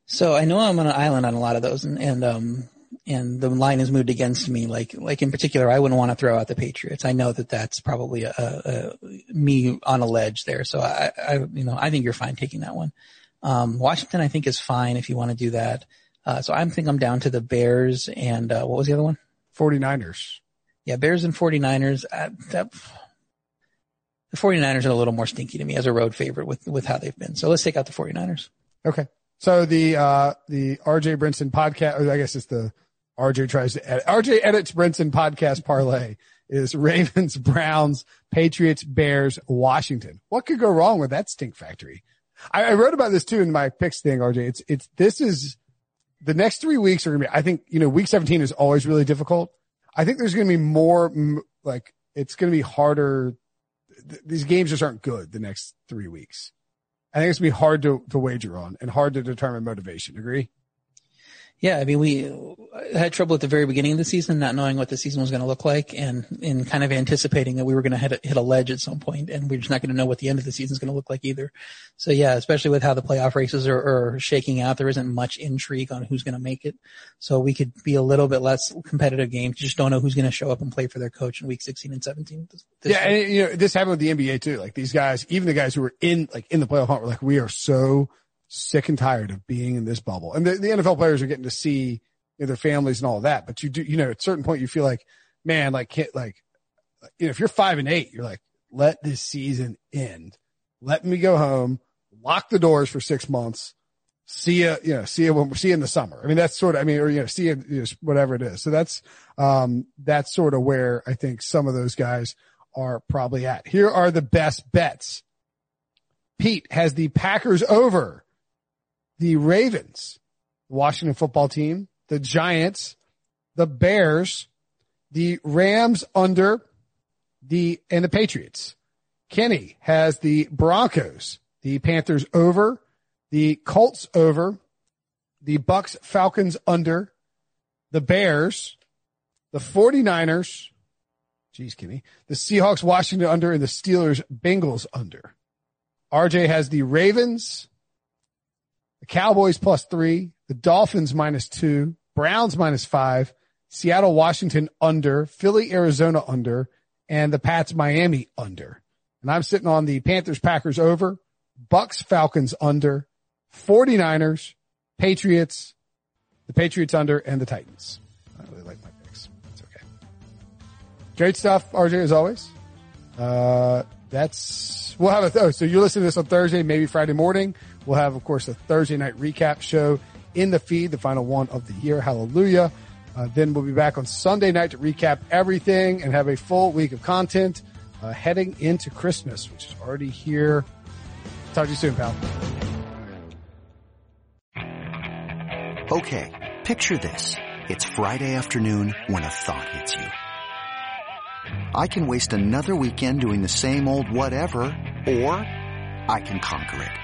So I know I'm on an island on a lot of those and, and, um, and the line has moved against me. Like, like in particular, I wouldn't want to throw out the Patriots. I know that that's probably a, a, a me on a ledge there. So I, I, you know, I think you're fine taking that one. Um, Washington, I think is fine if you want to do that. Uh, so I'm think I'm down to the Bears and, uh, what was the other one? 49ers. Yeah, Bears and 49ers. Uh, that, the 49ers are a little more stinky to me as a road favorite with, with how they've been. So let's take out the 49ers. Okay. So the, uh, the RJ Brinson podcast, I guess it's the RJ tries to edit, RJ edits Brinson podcast parlay is Ravens, Browns, Patriots, Bears, Washington. What could go wrong with that stink factory? I, I wrote about this too in my picks thing, RJ. It's, it's, this is the next three weeks are going to be, I think, you know, week 17 is always really difficult. I think there's going to be more, like, it's going to be harder. These games just aren't good the next three weeks. I think it's going to be hard to, to wager on and hard to determine motivation. Agree? Yeah, I mean, we had trouble at the very beginning of the season, not knowing what the season was going to look like, and in kind of anticipating that we were going to hit a, hit a ledge at some point, and we're just not going to know what the end of the season is going to look like either. So yeah, especially with how the playoff races are, are shaking out, there isn't much intrigue on who's going to make it. So we could be a little bit less competitive game. You just don't know who's going to show up and play for their coach in week 16 and 17. This, this yeah, and you know this happened with the NBA too. Like these guys, even the guys who were in like in the playoff hunt, were like, we are so sick and tired of being in this bubble. And the, the NFL players are getting to see you know, their families and all that. But you do, you know, at a certain point, you feel like, man, like, like, you know, if you're five and eight, you're like, let this season end. Let me go home, lock the doors for six months. See you, you know, see you when see you in the summer. I mean, that's sort of, I mean, or, you know, see you, you know, whatever it is. So that's, um, that's sort of where I think some of those guys are probably at. Here are the best bets. Pete has the Packers over the Ravens, Washington football team, the Giants, the Bears, the Rams under the, and the Patriots. Kenny has the Broncos, the Panthers over, the Colts over, the Bucks Falcons under, the Bears, the 49ers, geez, Kenny, the Seahawks Washington under and the Steelers Bengals under. RJ has the Ravens, the Cowboys plus three, the Dolphins minus two, Browns minus five, Seattle, Washington under, Philly, Arizona under, and the Pats, Miami under. And I'm sitting on the Panthers, Packers over, Bucks, Falcons under, 49ers, Patriots, the Patriots under, and the Titans. I really like my picks. It's okay. Great stuff, RJ, as always. Uh, that's, we'll have a, oh, so you're listening to this on Thursday, maybe Friday morning. We'll have, of course, a Thursday night recap show in the feed, the final one of the year. Hallelujah. Uh, then we'll be back on Sunday night to recap everything and have a full week of content uh, heading into Christmas, which is already here. Talk to you soon, pal. Okay, picture this. It's Friday afternoon when a thought hits you. I can waste another weekend doing the same old whatever, or I can conquer it.